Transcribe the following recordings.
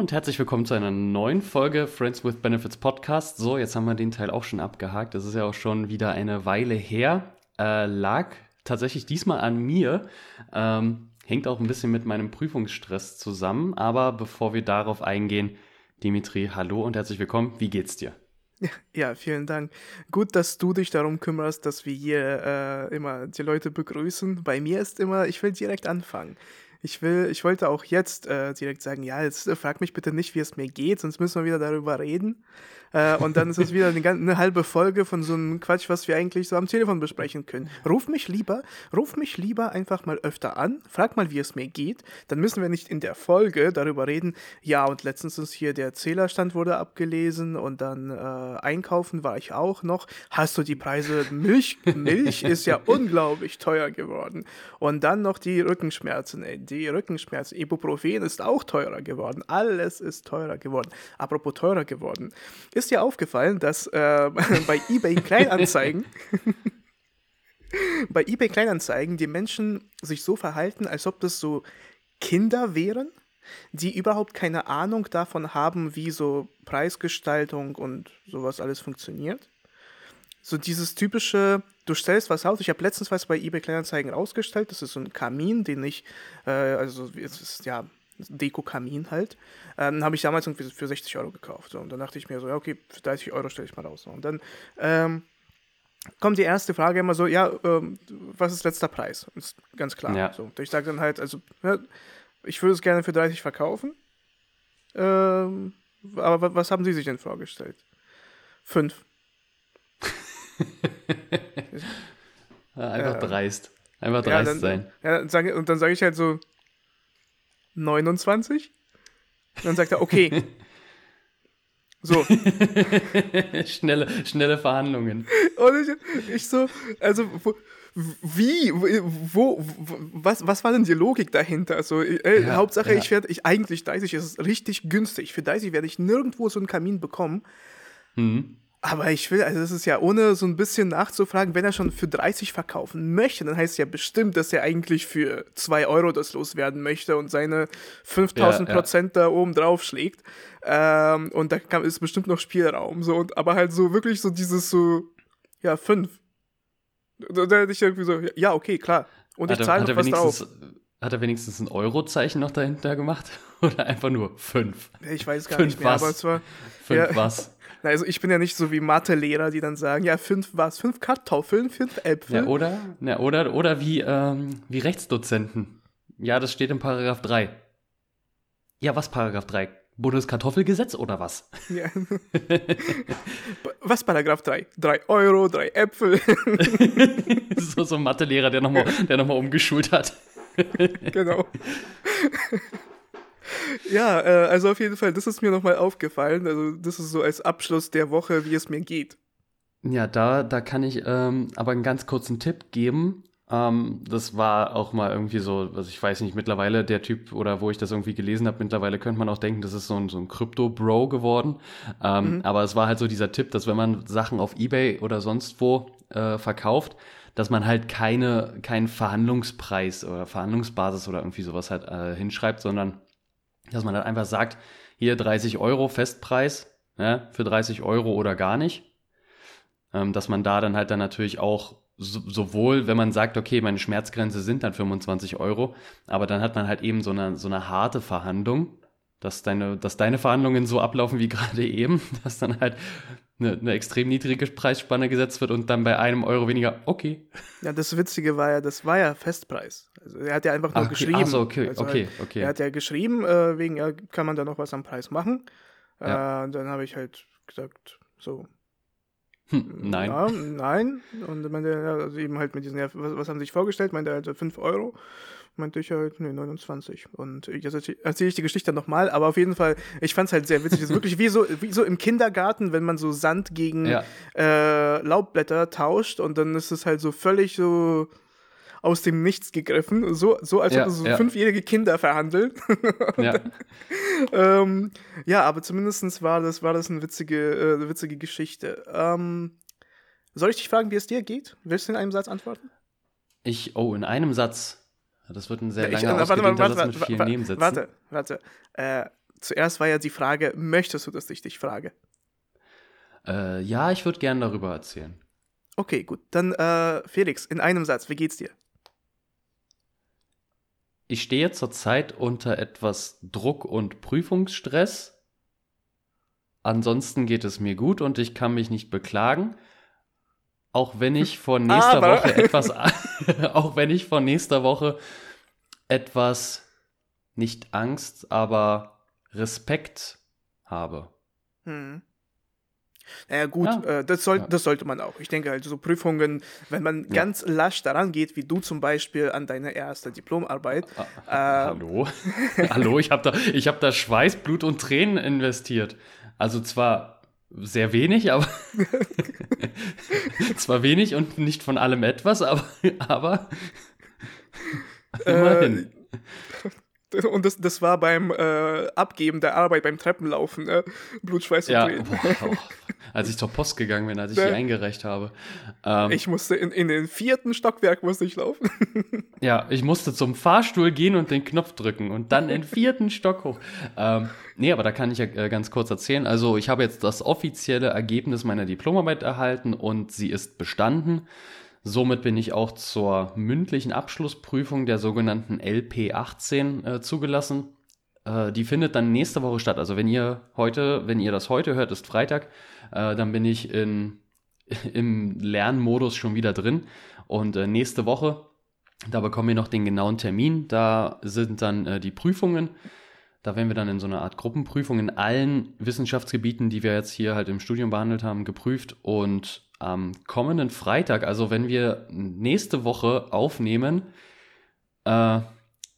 und herzlich willkommen zu einer neuen Folge Friends with Benefits Podcast. So, jetzt haben wir den Teil auch schon abgehakt. Das ist ja auch schon wieder eine Weile her. Äh, lag tatsächlich diesmal an mir. Ähm, hängt auch ein bisschen mit meinem Prüfungsstress zusammen. Aber bevor wir darauf eingehen, Dimitri, hallo und herzlich willkommen. Wie geht's dir? Ja, vielen Dank. Gut, dass du dich darum kümmerst, dass wir hier äh, immer die Leute begrüßen. Bei mir ist immer, ich will direkt anfangen. Ich will, ich wollte auch jetzt äh, direkt sagen, ja, jetzt äh, frag mich bitte nicht, wie es mir geht, sonst müssen wir wieder darüber reden. Äh, und dann ist es wieder eine, eine, halbe Folge von so einem Quatsch, was wir eigentlich so am Telefon besprechen können. Ruf mich lieber, ruf mich lieber einfach mal öfter an, frag mal, wie es mir geht. Dann müssen wir nicht in der Folge darüber reden, ja, und letztens ist hier der Zählerstand wurde abgelesen und dann äh, einkaufen war ich auch noch. Hast du die Preise? Milch, Milch ist ja unglaublich teuer geworden. Und dann noch die Rückenschmerzen, ey, die Rückenschmerzen. Ibuprofen ist auch teurer geworden. Alles ist teurer geworden. Apropos teurer geworden ist dir aufgefallen, dass äh, bei eBay Kleinanzeigen bei eBay Kleinanzeigen die Menschen sich so verhalten, als ob das so Kinder wären, die überhaupt keine Ahnung davon haben, wie so Preisgestaltung und sowas alles funktioniert. So dieses typische, du stellst was aus. Ich habe letztens was bei eBay Kleinanzeigen rausgestellt. Das ist so ein Kamin, den ich, äh, also es ist ja Deko-Kamin halt. Ähm, habe ich damals irgendwie für 60 Euro gekauft. So. Und dann dachte ich mir so, ja, okay, für 30 Euro stelle ich mal raus. So. Und dann ähm, kommt die erste Frage immer so, ja, ähm, was ist letzter Preis? Ist ganz klar. Ja. So. Ich sage dann halt, also, ja, ich würde es gerne für 30 verkaufen. Ähm, aber was haben Sie sich denn vorgestellt? Fünf. Einfach dreist. Einfach dreist ja, dann, sein. Ja, und dann sage ich halt so, 29? Und dann sagt er, okay. So. schnelle, schnelle Verhandlungen. Und ich, ich so, also, wo, wie, wo, was, was war denn die Logik dahinter? Also, äh, ja, Hauptsache, ja. ich werde, ich eigentlich 30 ist richtig günstig. Für 30 werde ich nirgendwo so einen Kamin bekommen. Mhm. Aber ich will, also das ist ja ohne so ein bisschen nachzufragen, wenn er schon für 30 verkaufen möchte, dann heißt es ja bestimmt, dass er eigentlich für 2 Euro das loswerden möchte und seine 5000 ja, Prozent ja. da oben drauf schlägt. Ähm, und da kann, ist bestimmt noch Spielraum. So, und, aber halt so wirklich so dieses so, ja, 5. Da, da hätte ich irgendwie so, ja, okay, klar. Und ich zahle noch was drauf. Hat er wenigstens ein Eurozeichen noch dahinter gemacht? Oder einfach nur 5? Ich weiß gar fünf nicht mehr, was? aber es war. 5 ja, was? Also ich bin ja nicht so wie Mathelehrer, die dann sagen, ja, fünf was? Fünf Kartoffeln, fünf Äpfel. Ja, oder, ja, oder, oder wie, ähm, wie Rechtsdozenten. Ja, das steht in Paragraph 3. Ja, was Paragraph 3? Bundeskartoffelgesetz oder was? Ja. was Paragraph 3? 3 Euro, 3 Äpfel. so, so ein Mathelehrer, der nochmal noch umgeschult hat. genau. Ja, äh, also auf jeden Fall, das ist mir nochmal aufgefallen. Also, das ist so als Abschluss der Woche, wie es mir geht. Ja, da, da kann ich ähm, aber einen ganz kurzen Tipp geben. Ähm, das war auch mal irgendwie so, also ich weiß nicht, mittlerweile der Typ oder wo ich das irgendwie gelesen habe, mittlerweile könnte man auch denken, das ist so ein, so ein Krypto-Bro geworden. Ähm, mhm. Aber es war halt so dieser Tipp, dass wenn man Sachen auf Ebay oder sonst wo äh, verkauft, dass man halt keine, keinen Verhandlungspreis oder Verhandlungsbasis oder irgendwie sowas halt äh, hinschreibt, sondern dass man dann einfach sagt, hier 30 Euro Festpreis, ja, für 30 Euro oder gar nicht. Ähm, dass man da dann halt dann natürlich auch so, sowohl, wenn man sagt, okay, meine Schmerzgrenze sind dann 25 Euro, aber dann hat man halt eben so eine, so eine harte Verhandlung, dass deine, dass deine Verhandlungen so ablaufen wie gerade eben, dass dann halt eine, eine extrem niedrige Preisspanne gesetzt wird und dann bei einem Euro weniger, okay. Ja, das Witzige war ja, das war ja Festpreis. Also er hat ja einfach nur Ach, geschrieben. Ach so, okay, also okay, okay. Er hat ja geschrieben, äh, wegen, ja, kann man da noch was am Preis machen? Ja. Äh, dann habe ich halt gesagt, so. Hm, nein. Ja, nein. Und meinte, also eben halt mit diesen, was, was haben sie sich vorgestellt? Meinte er halt 5 Euro meinte ich halt, nee, 29. Und jetzt erzähle ich die Geschichte nochmal, aber auf jeden Fall, ich fand es halt sehr witzig. Es ist wirklich wie so, wie so im Kindergarten, wenn man so Sand gegen ja. äh, Laubblätter tauscht und dann ist es halt so völlig so aus dem Nichts gegriffen, so, so als ja, ob so ja. fünfjährige Kinder verhandeln. ja. ähm, ja, aber zumindest war das, war das eine witzige, äh, witzige Geschichte. Ähm, soll ich dich fragen, wie es dir geht? Willst du in einem Satz antworten? Ich, oh, in einem Satz. Das wird ein sehr langer, ich, warte, warte, warte, mit vielen warte, Nebensätzen. Warte, warte. Äh, zuerst war ja die Frage, möchtest du, dass ich dich frage? Äh, ja, ich würde gerne darüber erzählen. Okay, gut. Dann äh, Felix, in einem Satz, wie geht's dir? Ich stehe zurzeit unter etwas Druck und Prüfungsstress. Ansonsten geht es mir gut und ich kann mich nicht beklagen. Auch wenn ich von nächster Aber. Woche etwas, auch wenn ich von nächster Woche etwas nicht Angst, aber Respekt habe. Hm. Naja, gut, ja. äh, das, soll, ja. das sollte man auch. Ich denke halt, so Prüfungen, wenn man ja. ganz lasch daran geht, wie du zum Beispiel an deine erste Diplomarbeit. Ah, ah, äh, hallo? hallo, ich habe da, hab da Schweiß, Blut und Tränen investiert. Also zwar sehr wenig, aber zwar wenig und nicht von allem etwas, aber, aber äh, immerhin. Und das, das war beim äh, Abgeben der Arbeit, beim Treppenlaufen, äh, Blut, Schweiß und ja, boah, als ich zur Post gegangen bin, als ich ne? die eingereicht habe. Ähm, ich musste in, in den vierten Stockwerk musste ich laufen. ja, ich musste zum Fahrstuhl gehen und den Knopf drücken und dann den vierten Stock hoch. Ähm, nee, aber da kann ich ja äh, ganz kurz erzählen. Also ich habe jetzt das offizielle Ergebnis meiner Diplomarbeit erhalten und sie ist bestanden. Somit bin ich auch zur mündlichen Abschlussprüfung der sogenannten LP18 äh, zugelassen. Äh, die findet dann nächste Woche statt. Also wenn ihr heute, wenn ihr das heute hört, ist Freitag, äh, dann bin ich in, im Lernmodus schon wieder drin. Und äh, nächste Woche, da bekommen wir noch den genauen Termin. Da sind dann äh, die Prüfungen. Da werden wir dann in so einer Art Gruppenprüfung in allen Wissenschaftsgebieten, die wir jetzt hier halt im Studium behandelt haben, geprüft. Und am kommenden Freitag, also wenn wir nächste Woche aufnehmen, äh,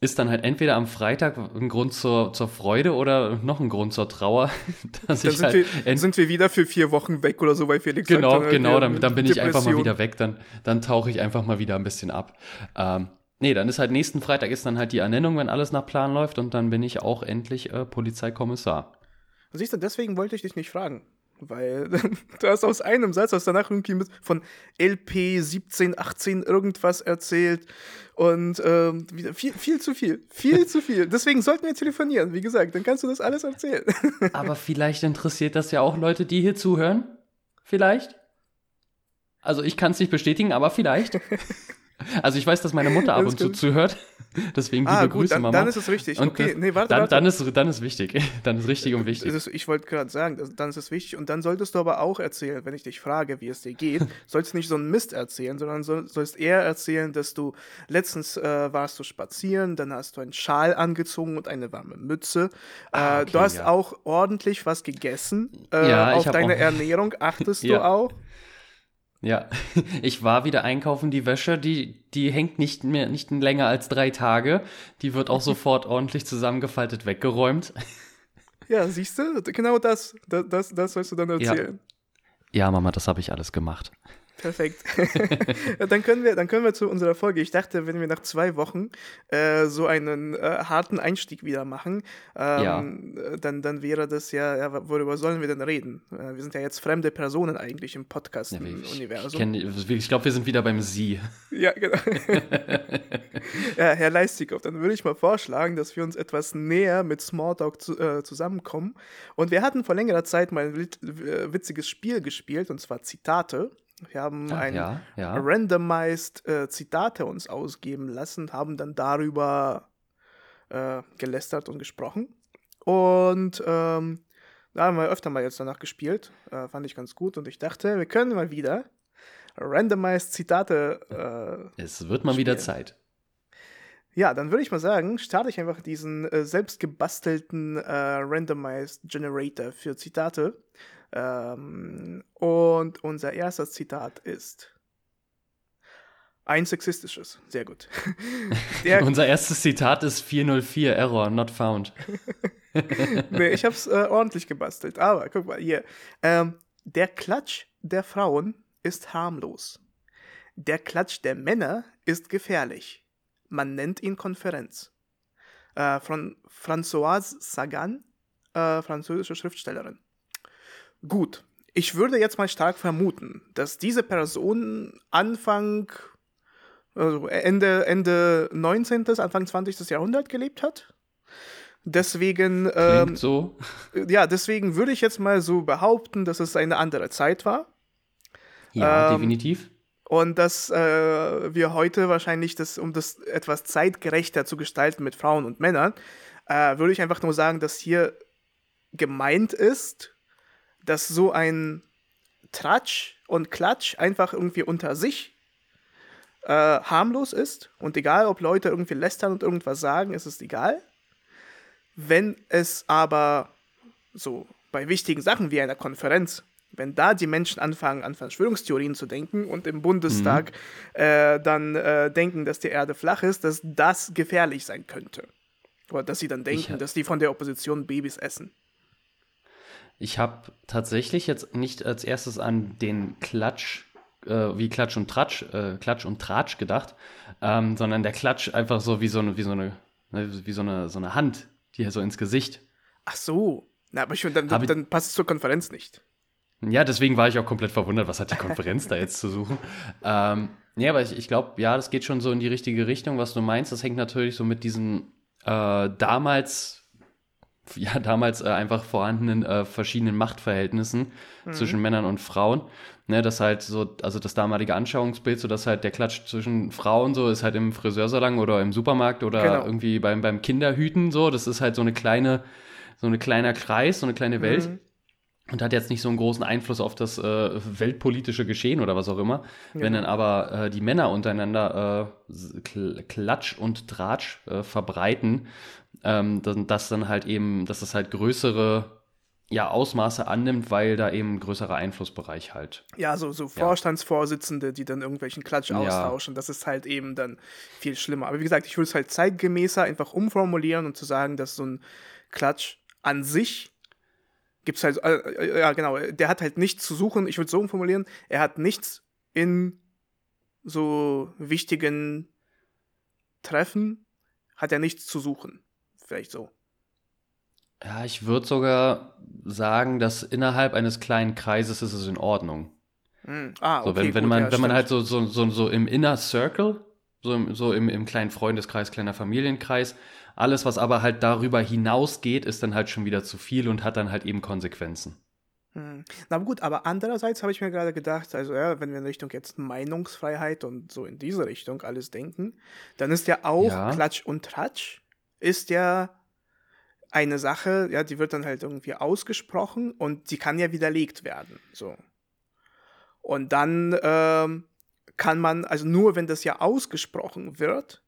ist dann halt entweder am Freitag ein Grund zur, zur Freude oder noch ein Grund zur Trauer. Dass dann ich sind, halt wir, sind wir wieder für vier Wochen weg oder so, weil Felix Genau, sagt, dann, genau, dann, dann bin Depression. ich einfach mal wieder weg, dann, dann tauche ich einfach mal wieder ein bisschen ab. Ähm, nee, dann ist halt nächsten Freitag ist dann halt die Ernennung, wenn alles nach Plan läuft und dann bin ich auch endlich äh, Polizeikommissar. Siehst du, deswegen wollte ich dich nicht fragen weil du hast aus einem Satz, hast danach irgendwie mit von LP 17, 18 irgendwas erzählt und ähm, viel, viel zu viel, viel zu viel. Deswegen sollten wir telefonieren, wie gesagt, dann kannst du das alles erzählen. Aber vielleicht interessiert das ja auch Leute, die hier zuhören. Vielleicht. Also ich kann es nicht bestätigen, aber vielleicht. Also ich weiß, dass meine Mutter ab und zu zuhört. Deswegen liebe ah, gut, Grüße, dann, Mama. Dann ist es richtig. Und okay, nee, warte, dann, warte. Dann, ist, dann ist wichtig. Dann ist richtig und wichtig. Ist, ich wollte gerade sagen, dann ist es wichtig. Und dann solltest du aber auch erzählen, wenn ich dich frage, wie es dir geht, sollst du nicht so einen Mist erzählen, sondern soll, sollst eher erzählen, dass du letztens äh, warst du spazieren, dann hast du einen Schal angezogen und eine warme Mütze. Ah, äh, okay, du hast ja. auch ordentlich was gegessen. Äh, ja, auf deine Ernährung achtest ja. du auch. Ja, ich war wieder einkaufen. Die Wäsche, die, die hängt nicht mehr, nicht länger als drei Tage. Die wird auch sofort ordentlich zusammengefaltet weggeräumt. Ja, siehst du, genau das, das, das, das sollst du dann erzählen. Ja, ja Mama, das habe ich alles gemacht. Perfekt. dann, können wir, dann können wir zu unserer Folge. Ich dachte, wenn wir nach zwei Wochen äh, so einen äh, harten Einstieg wieder machen, ähm, ja. dann, dann wäre das ja, ja, worüber sollen wir denn reden? Äh, wir sind ja jetzt fremde Personen eigentlich im Podcast-Universum. Ja, ich, ich glaube, wir sind wieder beim Sie. Ja, genau. ja, Herr Leistikow, dann würde ich mal vorschlagen, dass wir uns etwas näher mit Smalltalk zu, äh, zusammenkommen. Und wir hatten vor längerer Zeit mal ein äh, witziges Spiel gespielt, und zwar Zitate. Wir haben Ach, ein ja, ja. randomized äh, Zitate uns ausgeben lassen, haben dann darüber äh, gelästert und gesprochen. Und ähm, da haben wir öfter mal jetzt danach gespielt. Äh, fand ich ganz gut. Und ich dachte, wir können mal wieder randomized Zitate. Äh, es wird mal spielen. wieder Zeit. Ja, dann würde ich mal sagen, starte ich einfach diesen äh, selbst gebastelten äh, Randomized Generator für Zitate. Ähm, und unser erstes Zitat ist ein sexistisches. Sehr gut. unser erstes Zitat ist 404 Error, not found. nee, ich habe es äh, ordentlich gebastelt. Aber guck mal hier. Ähm, der Klatsch der Frauen ist harmlos. Der Klatsch der Männer ist gefährlich. Man nennt ihn Konferenz. Äh, von Françoise Sagan, äh, französische Schriftstellerin. Gut, ich würde jetzt mal stark vermuten, dass diese Person Anfang, also Ende, Ende 19., Anfang 20. Jahrhundert gelebt hat. Deswegen, ähm, so. ja, deswegen würde ich jetzt mal so behaupten, dass es eine andere Zeit war. Ja, ähm, definitiv. Und dass äh, wir heute wahrscheinlich, das, um das etwas zeitgerechter zu gestalten mit Frauen und Männern, äh, würde ich einfach nur sagen, dass hier gemeint ist, dass so ein Tratsch und Klatsch einfach irgendwie unter sich äh, harmlos ist und egal, ob Leute irgendwie lästern und irgendwas sagen, ist es egal. Wenn es aber so bei wichtigen Sachen wie einer Konferenz, wenn da die Menschen anfangen, an Verschwörungstheorien zu denken und im Bundestag mhm. äh, dann äh, denken, dass die Erde flach ist, dass das gefährlich sein könnte. Oder dass sie dann denken, dass die von der Opposition Babys essen. Ich habe tatsächlich jetzt nicht als erstes an den Klatsch, äh, wie Klatsch und Tratsch, äh, Klatsch und Tratsch gedacht, ähm, sondern der Klatsch einfach so wie so eine, wie so eine, ne, wie so eine, so eine Hand, die so ins Gesicht. Ach so. Na, aber ich, dann, dann, dann passt es zur Konferenz nicht. Ja, deswegen war ich auch komplett verwundert, was hat die Konferenz da jetzt zu suchen. Ähm, ja, aber ich, ich glaube, ja, das geht schon so in die richtige Richtung, was du meinst. Das hängt natürlich so mit diesen äh, damals ja damals äh, einfach vorhandenen äh, verschiedenen Machtverhältnissen mhm. zwischen Männern und Frauen. Ne, das halt so, also das damalige Anschauungsbild, so dass halt der Klatsch zwischen Frauen so ist halt im Friseursalon oder im Supermarkt oder genau. irgendwie beim, beim Kinderhüten so. Das ist halt so eine kleine, so eine kleiner Kreis, so eine kleine Welt. Mhm. Und hat jetzt nicht so einen großen Einfluss auf das äh, weltpolitische Geschehen oder was auch immer. Ja. Wenn dann aber äh, die Männer untereinander äh, Klatsch und Tratsch äh, verbreiten, ähm, dass, dann halt eben, dass das halt größere ja, Ausmaße annimmt, weil da eben ein größerer Einflussbereich halt. Ja, so, so Vorstandsvorsitzende, die dann irgendwelchen Klatsch ja. austauschen, das ist halt eben dann viel schlimmer. Aber wie gesagt, ich würde es halt zeitgemäßer einfach umformulieren und zu sagen, dass so ein Klatsch an sich gibt es halt, äh, äh, ja genau, der hat halt nichts zu suchen, ich würde es so umformulieren, er hat nichts in so wichtigen Treffen, hat er nichts zu suchen. Vielleicht so. Ja, ich würde sogar sagen, dass innerhalb eines kleinen Kreises ist es in Ordnung. Hm. Ah, okay, so, wenn, wenn gut, man, ja, wenn man halt so, so, so, so im Inner Circle, so im, so im, im kleinen Freundeskreis, kleiner Familienkreis, alles, was aber halt darüber hinausgeht, ist dann halt schon wieder zu viel und hat dann halt eben Konsequenzen. Hm. Na gut, aber andererseits habe ich mir gerade gedacht, also ja, wenn wir in Richtung jetzt Meinungsfreiheit und so in diese Richtung alles denken, dann ist ja auch ja. Klatsch und Tratsch ist ja eine Sache, ja, die wird dann halt irgendwie ausgesprochen und die kann ja widerlegt werden. So. Und dann ähm, kann man, also nur wenn das ja ausgesprochen wird,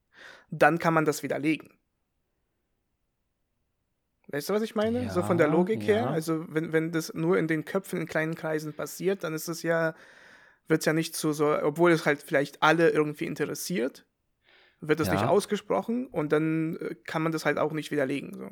dann kann man das widerlegen. Weißt du, was ich meine? Ja, so von der Logik ja. her. Also, wenn, wenn das nur in den Köpfen in kleinen Kreisen passiert, dann ist es ja, wird es ja nicht so, so, obwohl es halt vielleicht alle irgendwie interessiert, wird es ja. nicht ausgesprochen und dann äh, kann man das halt auch nicht widerlegen. So.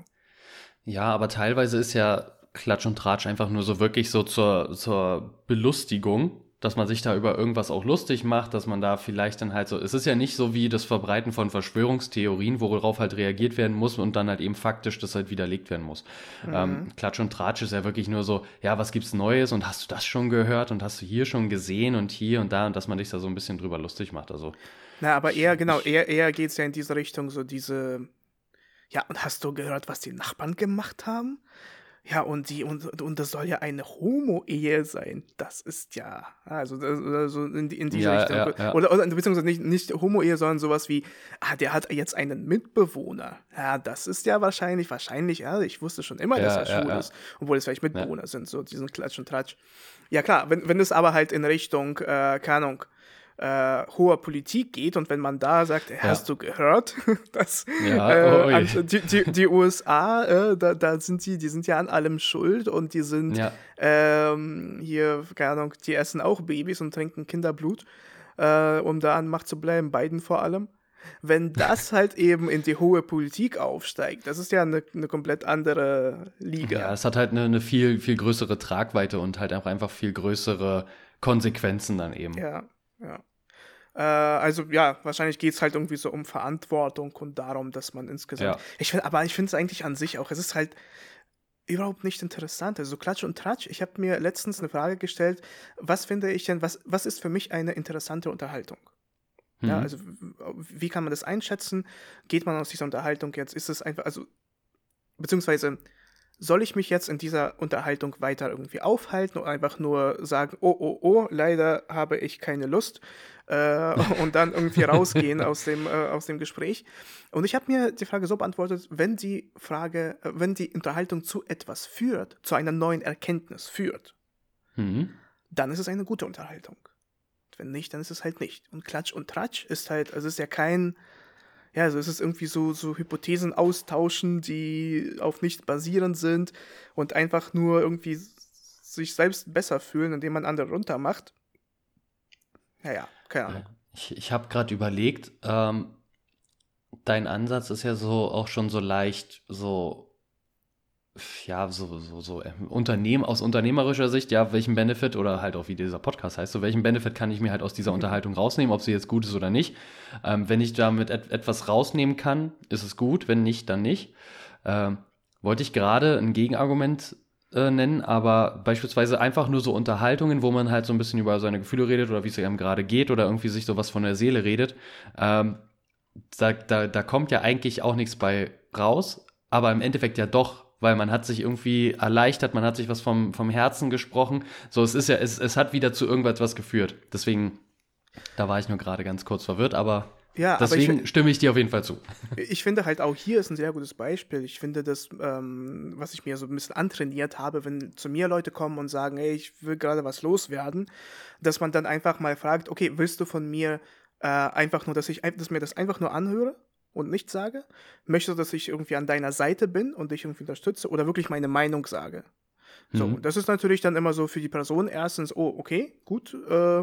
Ja, aber teilweise ist ja Klatsch und Tratsch einfach nur so wirklich so zur, zur Belustigung, dass man sich da über irgendwas auch lustig macht, dass man da vielleicht dann halt so, es ist ja nicht so wie das Verbreiten von Verschwörungstheorien, worauf halt reagiert werden muss und dann halt eben faktisch das halt widerlegt werden muss. Mhm. Ähm, Klatsch und Tratsch ist ja wirklich nur so, ja, was gibt's Neues und hast du das schon gehört und hast du hier schon gesehen und hier und da und dass man sich da so ein bisschen drüber lustig macht, also. Na, aber eher, genau, eher, eher geht es ja in diese Richtung, so diese, ja, und hast du gehört, was die Nachbarn gemacht haben? Ja, und die, und, und das soll ja eine Homo-Ehe sein. Das ist ja, also, also in, in diese ja, Richtung. Ja, ja. Oder, oder beziehungsweise nicht, nicht Homo-Ehe, sondern sowas wie, ah, der hat jetzt einen Mitbewohner. Ja, das ist ja wahrscheinlich, wahrscheinlich, ja, ich wusste schon immer, dass er schwul ist, obwohl es vielleicht Mitbewohner sind, so diesen Klatsch und Tratsch. Ja, klar, wenn, wenn es aber halt in Richtung, äh, keine Ahnung, äh, hoher Politik geht und wenn man da sagt, ja. hast du gehört, dass ja, äh, oh, die, die, die, USA, äh, da, da sind die, die sind ja an allem schuld und die sind ja. ähm, hier, keine Ahnung, die essen auch Babys und trinken Kinderblut, äh, um da an Macht zu bleiben, Biden vor allem. Wenn das halt eben in die hohe Politik aufsteigt, das ist ja eine, eine komplett andere Liga. Ja, es hat halt eine, eine viel, viel größere Tragweite und halt auch einfach viel größere Konsequenzen dann eben. Ja. Ja. Äh, also ja, wahrscheinlich geht es halt irgendwie so um Verantwortung und darum, dass man insgesamt. Ja. Ich find, aber ich finde es eigentlich an sich auch, es ist halt überhaupt nicht interessant. Also Klatsch und Tratsch. Ich habe mir letztens eine Frage gestellt, was finde ich denn, was, was ist für mich eine interessante Unterhaltung? Mhm. Ja, also wie kann man das einschätzen? Geht man aus dieser Unterhaltung jetzt? Ist es einfach, also beziehungsweise soll ich mich jetzt in dieser Unterhaltung weiter irgendwie aufhalten und einfach nur sagen, oh, oh, oh, leider habe ich keine Lust äh, und dann irgendwie rausgehen aus dem, äh, aus dem Gespräch. Und ich habe mir die Frage so beantwortet, wenn die Frage, äh, wenn die Unterhaltung zu etwas führt, zu einer neuen Erkenntnis führt, mhm. dann ist es eine gute Unterhaltung. Wenn nicht, dann ist es halt nicht. Und Klatsch und Tratsch ist halt, also es ist ja kein, ja, also es ist irgendwie so, so Hypothesen austauschen, die auf nichts basierend sind und einfach nur irgendwie sich selbst besser fühlen, indem man andere runtermacht. Naja, keine Ahnung. Ich, ich habe gerade überlegt, ähm, dein Ansatz ist ja so auch schon so leicht so ja, so, so, so ähm, Unternehmen, aus unternehmerischer Sicht, ja, welchen Benefit oder halt auch wie dieser Podcast heißt, so welchen Benefit kann ich mir halt aus dieser mhm. Unterhaltung rausnehmen, ob sie jetzt gut ist oder nicht. Ähm, wenn ich damit et etwas rausnehmen kann, ist es gut, wenn nicht, dann nicht. Ähm, wollte ich gerade ein Gegenargument äh, nennen, aber beispielsweise einfach nur so Unterhaltungen, wo man halt so ein bisschen über seine Gefühle redet oder wie es einem gerade geht oder irgendwie sich sowas von der Seele redet, ähm, da, da, da kommt ja eigentlich auch nichts bei raus, aber im Endeffekt ja doch weil man hat sich irgendwie erleichtert, man hat sich was vom, vom Herzen gesprochen. So, es ist ja, es, es hat wieder zu irgendwas was geführt. Deswegen, da war ich nur gerade ganz kurz verwirrt, aber ja, deswegen ich, stimme ich dir auf jeden Fall zu. Ich finde halt auch hier ist ein sehr gutes Beispiel. Ich finde das, ähm, was ich mir so ein bisschen antrainiert habe, wenn zu mir Leute kommen und sagen, ey, ich will gerade was loswerden, dass man dann einfach mal fragt, okay, willst du von mir äh, einfach nur, dass ich dass mir das einfach nur anhöre? Und nichts sage? Möchtest du, dass ich irgendwie an deiner Seite bin und dich irgendwie unterstütze oder wirklich meine Meinung sage? So, mhm. das ist natürlich dann immer so für die Person erstens, oh, okay, gut, äh,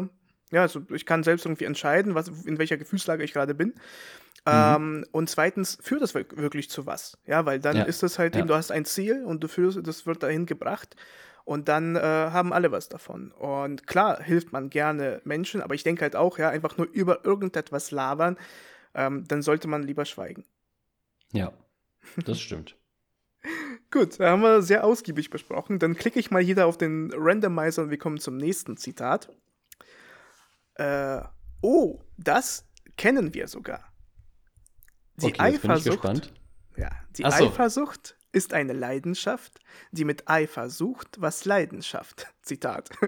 ja, also ich kann selbst irgendwie entscheiden, was, in welcher Gefühlslage ich gerade bin. Mhm. Ähm, und zweitens führt das wirklich zu was. Ja, weil dann ja. ist es halt ja. eben, du hast ein Ziel und du führst, das wird dahin gebracht. Und dann äh, haben alle was davon. Und klar hilft man gerne Menschen, aber ich denke halt auch, ja, einfach nur über irgendetwas labern, ähm, dann sollte man lieber schweigen. Ja, das stimmt. Gut, da haben wir sehr ausgiebig besprochen. Dann klicke ich mal hier auf den Randomizer und wir kommen zum nächsten Zitat. Äh, oh, das kennen wir sogar. Die okay, Eifersucht. Ja, die so. Eifersucht ist eine Leidenschaft, die mit Eifer sucht, was Leidenschaft. Zitat.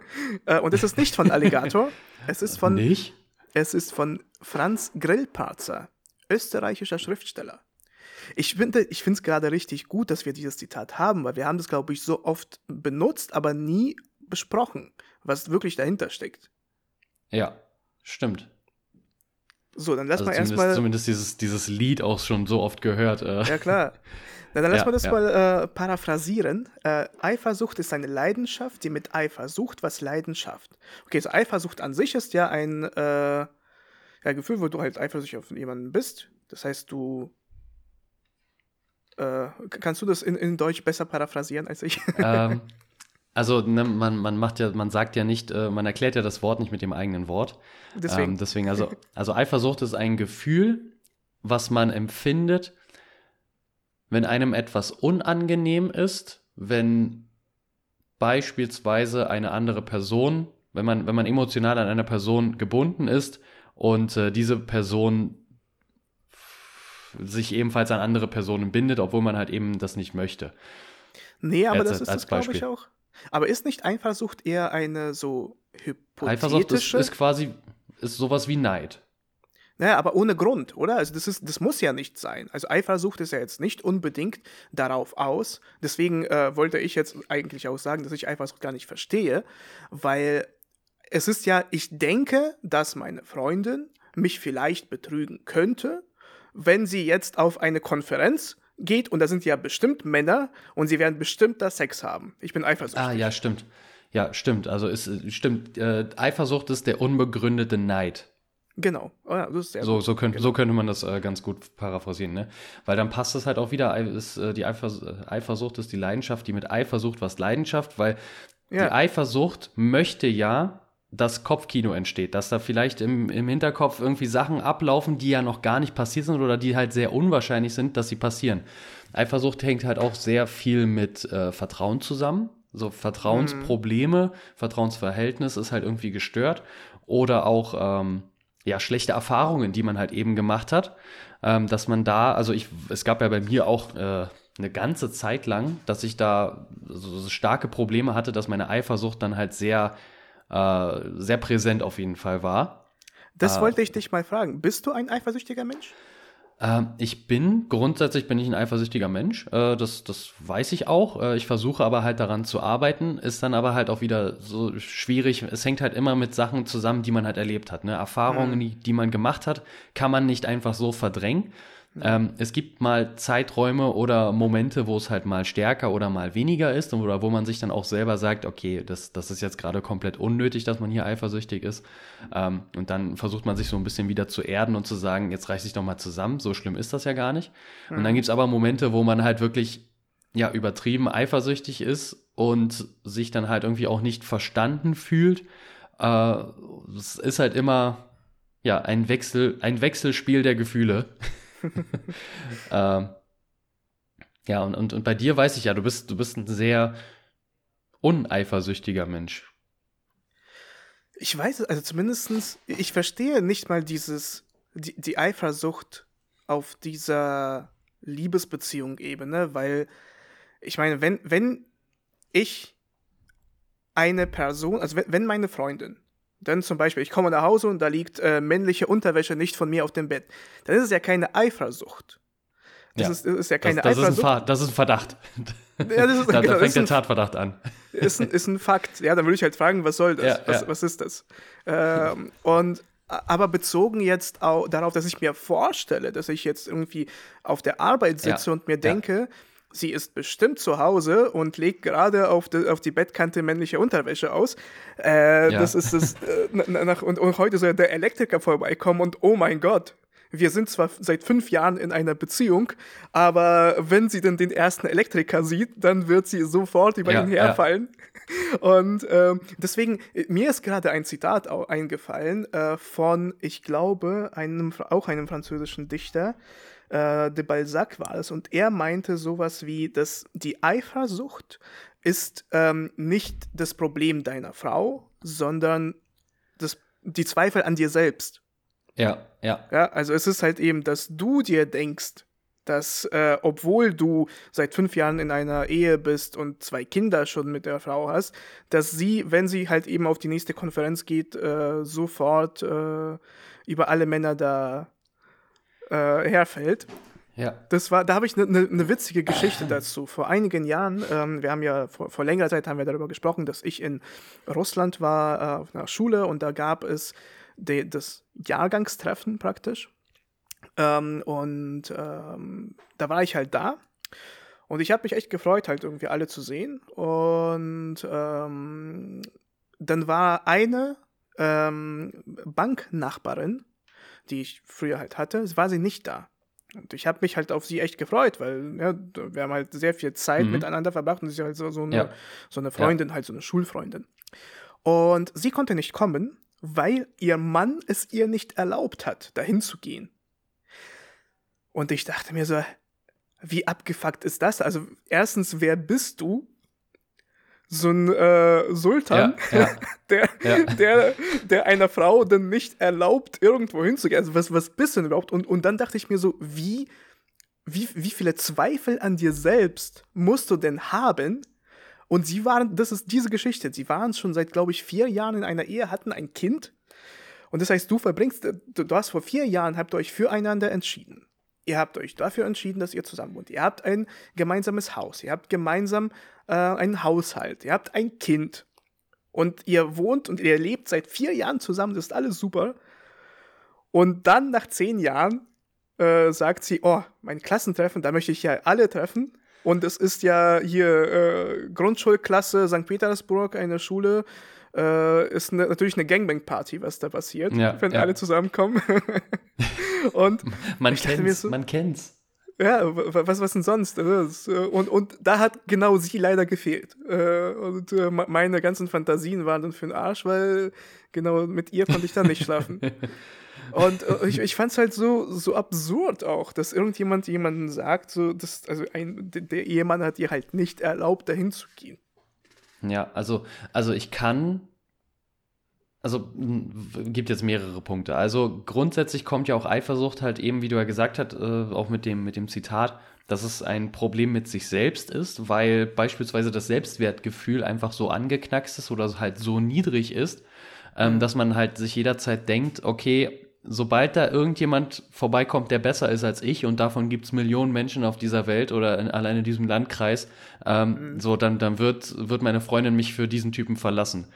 Äh, und es ist nicht von Alligator. es ist von. Nicht? Es ist von Franz Grillparzer, österreichischer Schriftsteller. Ich finde ich es gerade richtig gut, dass wir dieses Zitat haben, weil wir haben das, glaube ich, so oft benutzt, aber nie besprochen, was wirklich dahinter steckt. Ja, stimmt. So, dann lass also mal erstmal. Zumindest dieses, dieses Lied auch schon so oft gehört. Äh. Ja, klar. Na, dann lass ja, mal das ja. mal äh, paraphrasieren. Äh, Eifersucht ist eine Leidenschaft, die mit Eifer sucht, was Leidenschaft. Okay, so Eifersucht an sich ist ja ein äh, ja, Gefühl, wo du halt eifersüchtig auf jemanden bist. Das heißt, du äh, kannst du das in, in Deutsch besser paraphrasieren als ich? Ähm, also ne, man, man macht ja, man sagt ja nicht, äh, man erklärt ja das Wort nicht mit dem eigenen Wort. Deswegen, ähm, deswegen also, also Eifersucht ist ein Gefühl, was man empfindet, wenn einem etwas unangenehm ist, wenn beispielsweise eine andere Person, wenn man, wenn man emotional an einer Person gebunden ist und äh, diese Person sich ebenfalls an andere Personen bindet, obwohl man halt eben das nicht möchte. Nee, aber als, das ist das, glaube ich, auch. Aber ist nicht Eifersucht eher eine so hypothetische? Eifersucht ist, ist quasi ist sowas wie Neid. Naja, aber ohne Grund, oder? Also das, ist, das muss ja nicht sein. Also Eifersucht ist ja jetzt nicht unbedingt darauf aus. Deswegen äh, wollte ich jetzt eigentlich auch sagen, dass ich Eifersucht gar nicht verstehe, weil es ist ja, ich denke, dass meine Freundin mich vielleicht betrügen könnte, wenn sie jetzt auf eine Konferenz geht und da sind ja bestimmt Männer und sie werden bestimmt da Sex haben. Ich bin eifersüchtig. Ah, ja, stimmt. Ja, stimmt. Also es stimmt. Äh, Eifersucht ist der unbegründete Neid. Genau. Oh ja, so, so, könnt, genau. so könnte man das äh, ganz gut paraphrasieren, ne? Weil dann passt es halt auch wieder, ist, äh, die Eifers Eifersucht ist die Leidenschaft, die mit Eifersucht was Leidenschaft, weil ja. die Eifersucht möchte ja, dass Kopfkino entsteht, dass da vielleicht im, im Hinterkopf irgendwie Sachen ablaufen, die ja noch gar nicht passiert sind oder die halt sehr unwahrscheinlich sind, dass sie passieren. Eifersucht hängt halt auch sehr viel mit äh, Vertrauen zusammen. So Vertrauensprobleme, mhm. Vertrauensverhältnis ist halt irgendwie gestört. Oder auch ähm, ja, schlechte Erfahrungen, die man halt eben gemacht hat, ähm, dass man da, also ich, es gab ja bei mir auch äh, eine ganze Zeit lang, dass ich da so starke Probleme hatte, dass meine Eifersucht dann halt sehr, äh, sehr präsent auf jeden Fall war. Das äh, wollte ich dich mal fragen. Bist du ein eifersüchtiger Mensch? Ähm, ich bin, grundsätzlich bin ich ein eifersüchtiger Mensch. Äh, das, das weiß ich auch. Äh, ich versuche aber halt daran zu arbeiten, ist dann aber halt auch wieder so schwierig. Es hängt halt immer mit Sachen zusammen, die man halt erlebt hat. Ne? Erfahrungen, mhm. die, die man gemacht hat, kann man nicht einfach so verdrängen. Ähm, es gibt mal Zeiträume oder Momente, wo es halt mal stärker oder mal weniger ist oder wo man sich dann auch selber sagt, okay, das, das ist jetzt gerade komplett unnötig, dass man hier eifersüchtig ist. Ähm, und dann versucht man sich so ein bisschen wieder zu erden und zu sagen, jetzt reiß dich doch mal zusammen, so schlimm ist das ja gar nicht. Mhm. Und dann mhm. gibt es aber Momente, wo man halt wirklich ja übertrieben eifersüchtig ist und sich dann halt irgendwie auch nicht verstanden fühlt. Äh, es ist halt immer ja ein Wechsel, ein Wechselspiel der Gefühle. ähm, ja, und, und, und bei dir weiß ich ja, du bist, du bist ein sehr uneifersüchtiger Mensch. Ich weiß, also zumindestens, ich verstehe nicht mal dieses, die, die Eifersucht auf dieser Liebesbeziehung-Ebene, weil ich meine, wenn, wenn ich eine Person, also wenn, wenn meine Freundin dann zum Beispiel, ich komme nach Hause und da liegt äh, männliche Unterwäsche nicht von mir auf dem Bett. Dann ist es ja keine Eifersucht. Das, ja. ist, ist, ja keine das, das Eifersucht. Ist das ist ein Verdacht. Ja, das ist, da, genau, da fängt der Tatverdacht an. Ist ein, ist ein Fakt. Ja, dann würde ich halt fragen, was soll das? Ja, was, ja. was, ist das? Ähm, und aber bezogen jetzt auch darauf, dass ich mir vorstelle, dass ich jetzt irgendwie auf der Arbeit sitze und mir denke, sie ist bestimmt zu Hause und legt gerade auf die, auf die Bettkante männliche Unterwäsche aus. Äh, ja. Das ist es. Äh, nach, und, und heute soll der Elektriker vorbeikommen und oh mein Gott, wir sind zwar seit fünf Jahren in einer Beziehung, aber wenn sie denn den ersten Elektriker sieht, dann wird sie sofort über ja, ihn herfallen. Ja. Und äh, deswegen, mir ist gerade ein Zitat eingefallen äh, von, ich glaube, einem, auch einem französischen Dichter äh, de Balzac war es. Und er meinte sowas wie, dass die Eifersucht ist ähm, nicht das Problem deiner Frau, sondern das, die Zweifel an dir selbst. Ja, ja. Ja, also es ist halt eben, dass du dir denkst, dass äh, obwohl du seit fünf Jahren in einer Ehe bist und zwei Kinder schon mit der Frau hast, dass sie, wenn sie halt eben auf die nächste Konferenz geht, äh, sofort äh, über alle Männer da äh, herfällt. Ja. Das war, da habe ich eine ne, ne witzige Geschichte dazu. Vor einigen Jahren, ähm, wir haben ja vor, vor längerer Zeit haben wir darüber gesprochen, dass ich in Russland war äh, auf einer Schule und da gab es de, das Jahrgangstreffen praktisch. Ähm, und ähm, da war ich halt da. Und ich habe mich echt gefreut, halt irgendwie alle zu sehen. Und ähm, dann war eine ähm, Banknachbarin, die ich früher halt hatte, war sie nicht da. Und ich habe mich halt auf sie echt gefreut, weil ja, wir haben halt sehr viel Zeit mhm. miteinander verbracht und sie ist halt so, so, eine, ja. so eine Freundin, ja. halt so eine Schulfreundin. Und sie konnte nicht kommen, weil ihr Mann es ihr nicht erlaubt hat, dahin zu gehen. Und ich dachte mir so, wie abgefuckt ist das? Also erstens, wer bist du? So ein äh, Sultan, ja, ja, der, ja. Der, der einer Frau dann nicht erlaubt, irgendwo hinzugehen. Also was, was bist du denn überhaupt? Und, und dann dachte ich mir so, wie, wie, wie viele Zweifel an dir selbst musst du denn haben? Und sie waren, das ist diese Geschichte, sie waren schon seit, glaube ich, vier Jahren in einer Ehe, hatten ein Kind. Und das heißt, du verbringst, du, du hast vor vier Jahren, habt ihr euch füreinander entschieden. Ihr habt euch dafür entschieden, dass ihr zusammen wohnt. Ihr habt ein gemeinsames Haus. Ihr habt gemeinsam äh, einen Haushalt. Ihr habt ein Kind. Und ihr wohnt und ihr lebt seit vier Jahren zusammen. Das ist alles super. Und dann nach zehn Jahren äh, sagt sie, oh, mein Klassentreffen, da möchte ich ja alle treffen. Und es ist ja hier äh, Grundschulklasse St. Petersburg, eine Schule, äh, ist ne, natürlich eine Gangbang-Party, was da passiert, ja, wenn ja. alle zusammenkommen. und man kennt's, so, man kennt's. Ja, was, was denn sonst? Also, äh, und, und da hat genau sie leider gefehlt. Äh, und äh, meine ganzen Fantasien waren dann für den Arsch, weil genau mit ihr konnte ich dann nicht schlafen. Und ich, ich fand es halt so, so absurd auch, dass irgendjemand jemanden sagt, so, dass, also ein, der Ehemann hat ihr halt nicht erlaubt, dahin zu gehen. Ja, also, also ich kann also gibt jetzt mehrere Punkte. Also grundsätzlich kommt ja auch Eifersucht halt eben, wie du ja gesagt hast, äh, auch mit dem, mit dem Zitat, dass es ein Problem mit sich selbst ist, weil beispielsweise das Selbstwertgefühl einfach so angeknackst ist oder halt so niedrig ist, ähm, mhm. dass man halt sich jederzeit denkt, okay, sobald da irgendjemand vorbeikommt, der besser ist als ich, und davon gibt es Millionen Menschen auf dieser Welt oder in, allein in diesem Landkreis, ähm, mhm. so dann, dann wird, wird meine Freundin mich für diesen Typen verlassen.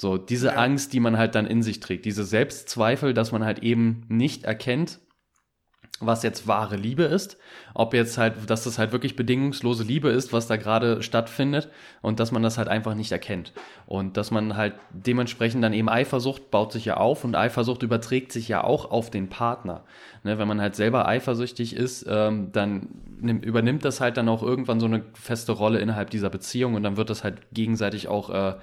So, diese ja. Angst, die man halt dann in sich trägt, diese Selbstzweifel, dass man halt eben nicht erkennt, was jetzt wahre Liebe ist, ob jetzt halt, dass das halt wirklich bedingungslose Liebe ist, was da gerade stattfindet und dass man das halt einfach nicht erkennt. Und dass man halt dementsprechend dann eben Eifersucht baut sich ja auf und Eifersucht überträgt sich ja auch auf den Partner. Ne, wenn man halt selber eifersüchtig ist, ähm, dann nimmt, übernimmt das halt dann auch irgendwann so eine feste Rolle innerhalb dieser Beziehung und dann wird das halt gegenseitig auch äh,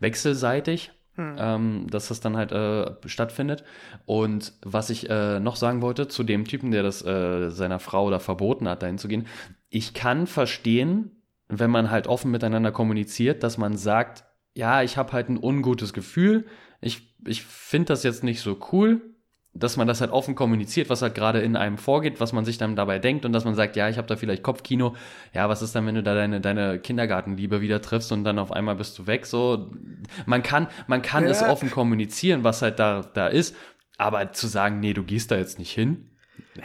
wechselseitig hm. ähm, dass das dann halt äh, stattfindet. Und was ich äh, noch sagen wollte zu dem Typen, der das äh, seiner Frau da verboten hat, dahin zu gehen, ich kann verstehen, wenn man halt offen miteinander kommuniziert, dass man sagt, ja, ich habe halt ein ungutes Gefühl, ich, ich finde das jetzt nicht so cool, dass man das halt offen kommuniziert, was halt gerade in einem vorgeht, was man sich dann dabei denkt und dass man sagt, ja, ich habe da vielleicht Kopfkino. Ja, was ist dann, wenn du da deine, deine Kindergartenliebe wieder triffst und dann auf einmal bist du weg? So, man kann, man kann ja. es offen kommunizieren, was halt da, da ist. Aber zu sagen, nee, du gehst da jetzt nicht hin,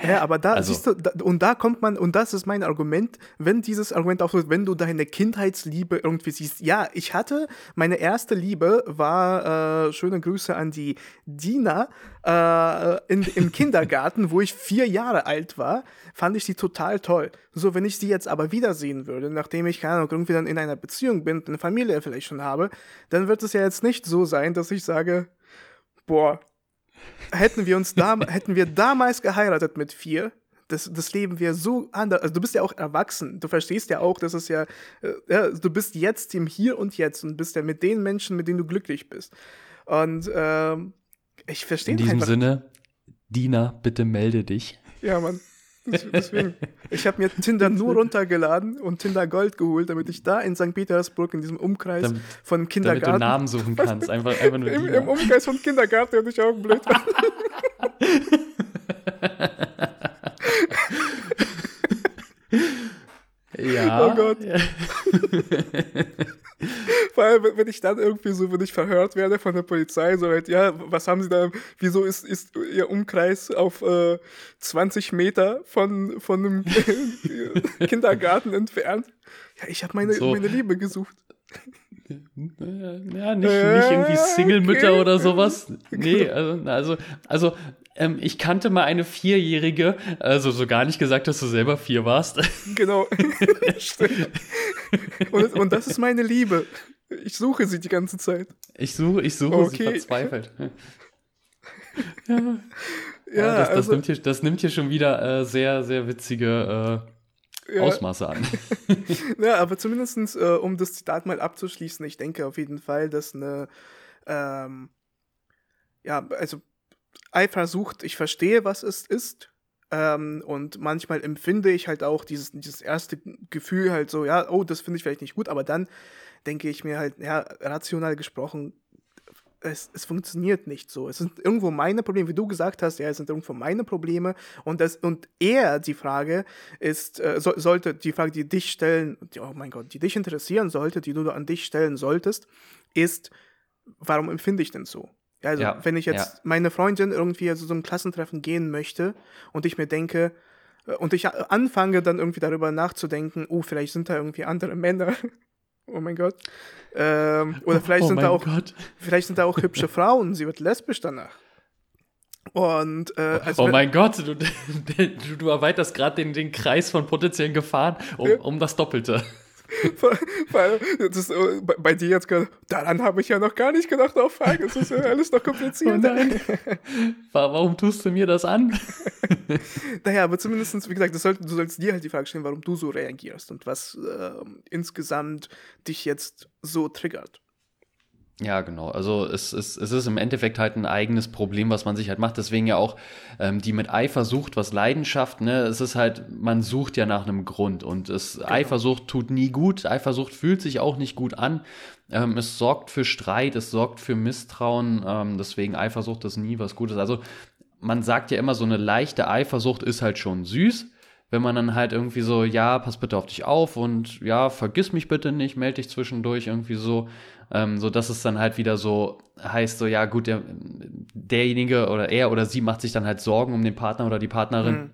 ja, aber da also, siehst du, da, und da kommt man, und das ist mein Argument, wenn dieses Argument so, wenn du deine Kindheitsliebe irgendwie siehst. Ja, ich hatte, meine erste Liebe war, äh, schöne Grüße an die Dina, äh, in, im Kindergarten, wo ich vier Jahre alt war, fand ich sie total toll. So, wenn ich sie jetzt aber wiedersehen würde, nachdem ich, keine Ahnung, irgendwie dann in einer Beziehung bin, eine Familie vielleicht schon habe, dann wird es ja jetzt nicht so sein, dass ich sage, boah, hätten wir uns da, hätten wir damals geheiratet mit vier, das, das Leben wäre so anders. Also du bist ja auch erwachsen. Du verstehst ja auch, dass es ja, äh, ja, du bist jetzt im Hier und Jetzt und bist ja mit den Menschen, mit denen du glücklich bist. Und ähm, ich verstehe In diesem Sinne, Dina, bitte melde dich. Ja, Mann. Deswegen, ich habe mir Tinder nur runtergeladen und Tinder Gold geholt, damit ich da in St. Petersburg in diesem Umkreis damit, von Kindergarten. Damit du Namen suchen kannst, einfach, einfach nur Im, Im, Umkreis von Kindergarten und ich auch blöd. ja. Oh Gott. Ja. Vor allem, wenn ich dann irgendwie so, wenn ich verhört werde von der Polizei, so halt, ja, was haben sie da, wieso ist, ist ihr Umkreis auf äh, 20 Meter von, von einem Kindergarten entfernt? Ja, ich habe meine, so. meine Liebe gesucht. Ja, nicht, äh, nicht irgendwie Single-Mütter okay. oder sowas. Nee, also, also, also ähm, ich kannte mal eine Vierjährige, also so gar nicht gesagt, dass du selber vier warst. Genau. und, und das ist meine Liebe. Ich suche sie die ganze Zeit. Ich suche, ich suche okay. sie verzweifelt. ja. ja das, das, also, nimmt hier, das nimmt hier schon wieder äh, sehr, sehr witzige äh, ja. Ausmaße an. ja, aber zumindest, äh, um das Zitat mal abzuschließen, ich denke auf jeden Fall, dass eine, ähm, ja, also Eifersucht, ich verstehe, was es ist. Ähm, und manchmal empfinde ich halt auch dieses, dieses erste Gefühl halt so, ja, oh, das finde ich vielleicht nicht gut, aber dann denke ich mir halt, ja, rational gesprochen, es, es, funktioniert nicht so. Es sind irgendwo meine Probleme, wie du gesagt hast, ja, es sind irgendwo meine Probleme. Und, das, und eher die Frage ist, äh, so, sollte die Frage, die dich stellen, die, oh mein Gott, die dich interessieren sollte, die du an dich stellen solltest, ist, warum empfinde ich denn so? Also, ja, wenn ich jetzt ja. meine Freundin irgendwie zu so einem Klassentreffen gehen möchte und ich mir denke, äh, und ich anfange dann irgendwie darüber nachzudenken, oh, vielleicht sind da irgendwie andere Männer. Oh mein Gott. Ähm, oder vielleicht oh sind da auch, Gott. vielleicht sind da auch hübsche Frauen. Sie wird lesbisch danach. Und, äh, oh mein Gott, du, du, du erweiterst gerade den, den Kreis von potenziellen Gefahren um, um das Doppelte. Weil das, äh, bei, bei dir jetzt gerade, daran habe ich ja noch gar nicht gedacht auf Fragen. Es ist ja alles noch kompliziert. Oh warum tust du mir das an? naja, aber zumindest, wie gesagt, soll, du sollst dir halt die Frage stellen, warum du so reagierst und was äh, insgesamt dich jetzt so triggert. Ja, genau. Also es, es, es ist im Endeffekt halt ein eigenes Problem, was man sich halt macht. Deswegen ja auch ähm, die mit Eifersucht, was Leidenschaft, ne? Es ist halt, man sucht ja nach einem Grund und es, genau. Eifersucht tut nie gut. Eifersucht fühlt sich auch nicht gut an. Ähm, es sorgt für Streit, es sorgt für Misstrauen. Ähm, deswegen Eifersucht ist nie was Gutes. Also man sagt ja immer, so eine leichte Eifersucht ist halt schon süß wenn man dann halt irgendwie so, ja, pass bitte auf dich auf und ja, vergiss mich bitte nicht, melde dich zwischendurch irgendwie so, ähm, so dass es dann halt wieder so heißt, so ja gut, der, derjenige oder er oder sie macht sich dann halt Sorgen um den Partner oder die Partnerin. Mhm.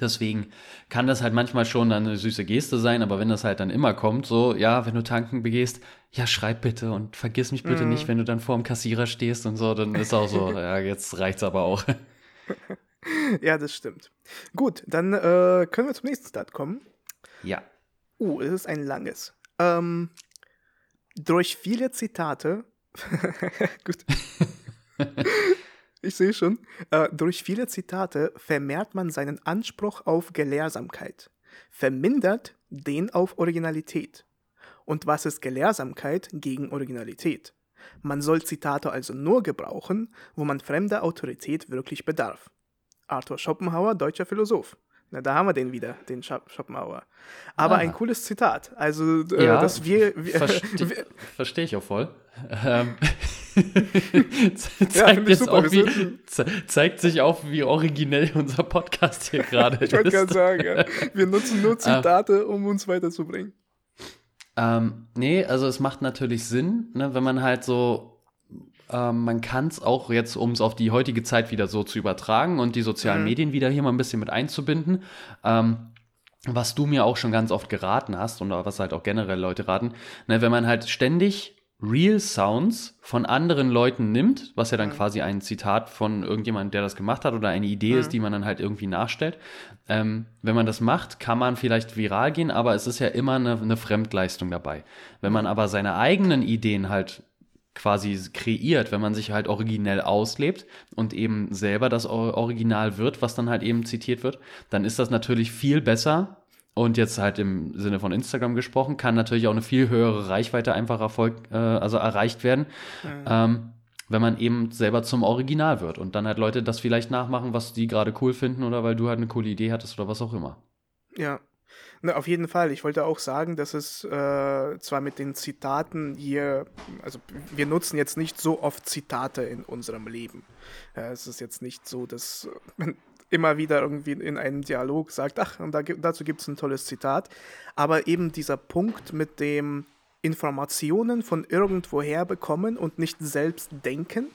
Deswegen kann das halt manchmal schon eine süße Geste sein, aber wenn das halt dann immer kommt, so, ja, wenn du tanken begehst, ja, schreib bitte und vergiss mich bitte mm. nicht, wenn du dann vor dem Kassierer stehst und so, dann ist auch so, ja, jetzt reicht's aber auch. ja, das stimmt. Gut, dann äh, können wir zum nächsten Start kommen. Ja. Uh, es ist ein langes. Ähm, durch viele Zitate, gut, ich sehe schon, äh, durch viele Zitate vermehrt man seinen Anspruch auf Gelehrsamkeit, vermindert den auf Originalität. Und was ist Gelehrsamkeit gegen Originalität? Man soll Zitate also nur gebrauchen, wo man fremder Autorität wirklich bedarf. Arthur Schopenhauer, deutscher Philosoph. Na, da haben wir den wieder, den Schopenhauer. Aber ah. ein cooles Zitat. Also, äh, ja, dass wir. wir Verstehe versteh ich auch voll. Ähm, zeigt, ja, auf, wie, zeigt sich auf, wie originell unser Podcast hier gerade ist. Ich wollte gerade sagen, ja. wir nutzen nur Zitate, um uns weiterzubringen. Ähm, nee, also es macht natürlich Sinn, ne, wenn man halt so ähm, man kann es auch jetzt, um es auf die heutige Zeit wieder so zu übertragen und die sozialen mhm. Medien wieder hier mal ein bisschen mit einzubinden. Ähm, was du mir auch schon ganz oft geraten hast und was halt auch generell Leute raten, ne, wenn man halt ständig Real Sounds von anderen Leuten nimmt, was ja dann mhm. quasi ein Zitat von irgendjemandem, der das gemacht hat oder eine Idee mhm. ist, die man dann halt irgendwie nachstellt. Ähm, wenn man das macht, kann man vielleicht viral gehen, aber es ist ja immer eine, eine Fremdleistung dabei. Wenn man aber seine eigenen Ideen halt quasi kreiert, wenn man sich halt originell auslebt und eben selber das Original wird, was dann halt eben zitiert wird, dann ist das natürlich viel besser. Und jetzt halt im Sinne von Instagram gesprochen, kann natürlich auch eine viel höhere Reichweite einfach Erfolg, äh, also erreicht werden, mhm. ähm, wenn man eben selber zum Original wird und dann halt Leute das vielleicht nachmachen, was die gerade cool finden oder weil du halt eine coole Idee hattest oder was auch immer. Ja, Ne, auf jeden Fall. Ich wollte auch sagen, dass es äh, zwar mit den Zitaten hier, also wir nutzen jetzt nicht so oft Zitate in unserem Leben. Ja, es ist jetzt nicht so, dass man immer wieder irgendwie in einem Dialog sagt, ach, und da, dazu gibt es ein tolles Zitat. Aber eben dieser Punkt mit dem Informationen von irgendwoher bekommen und nicht selbst denken.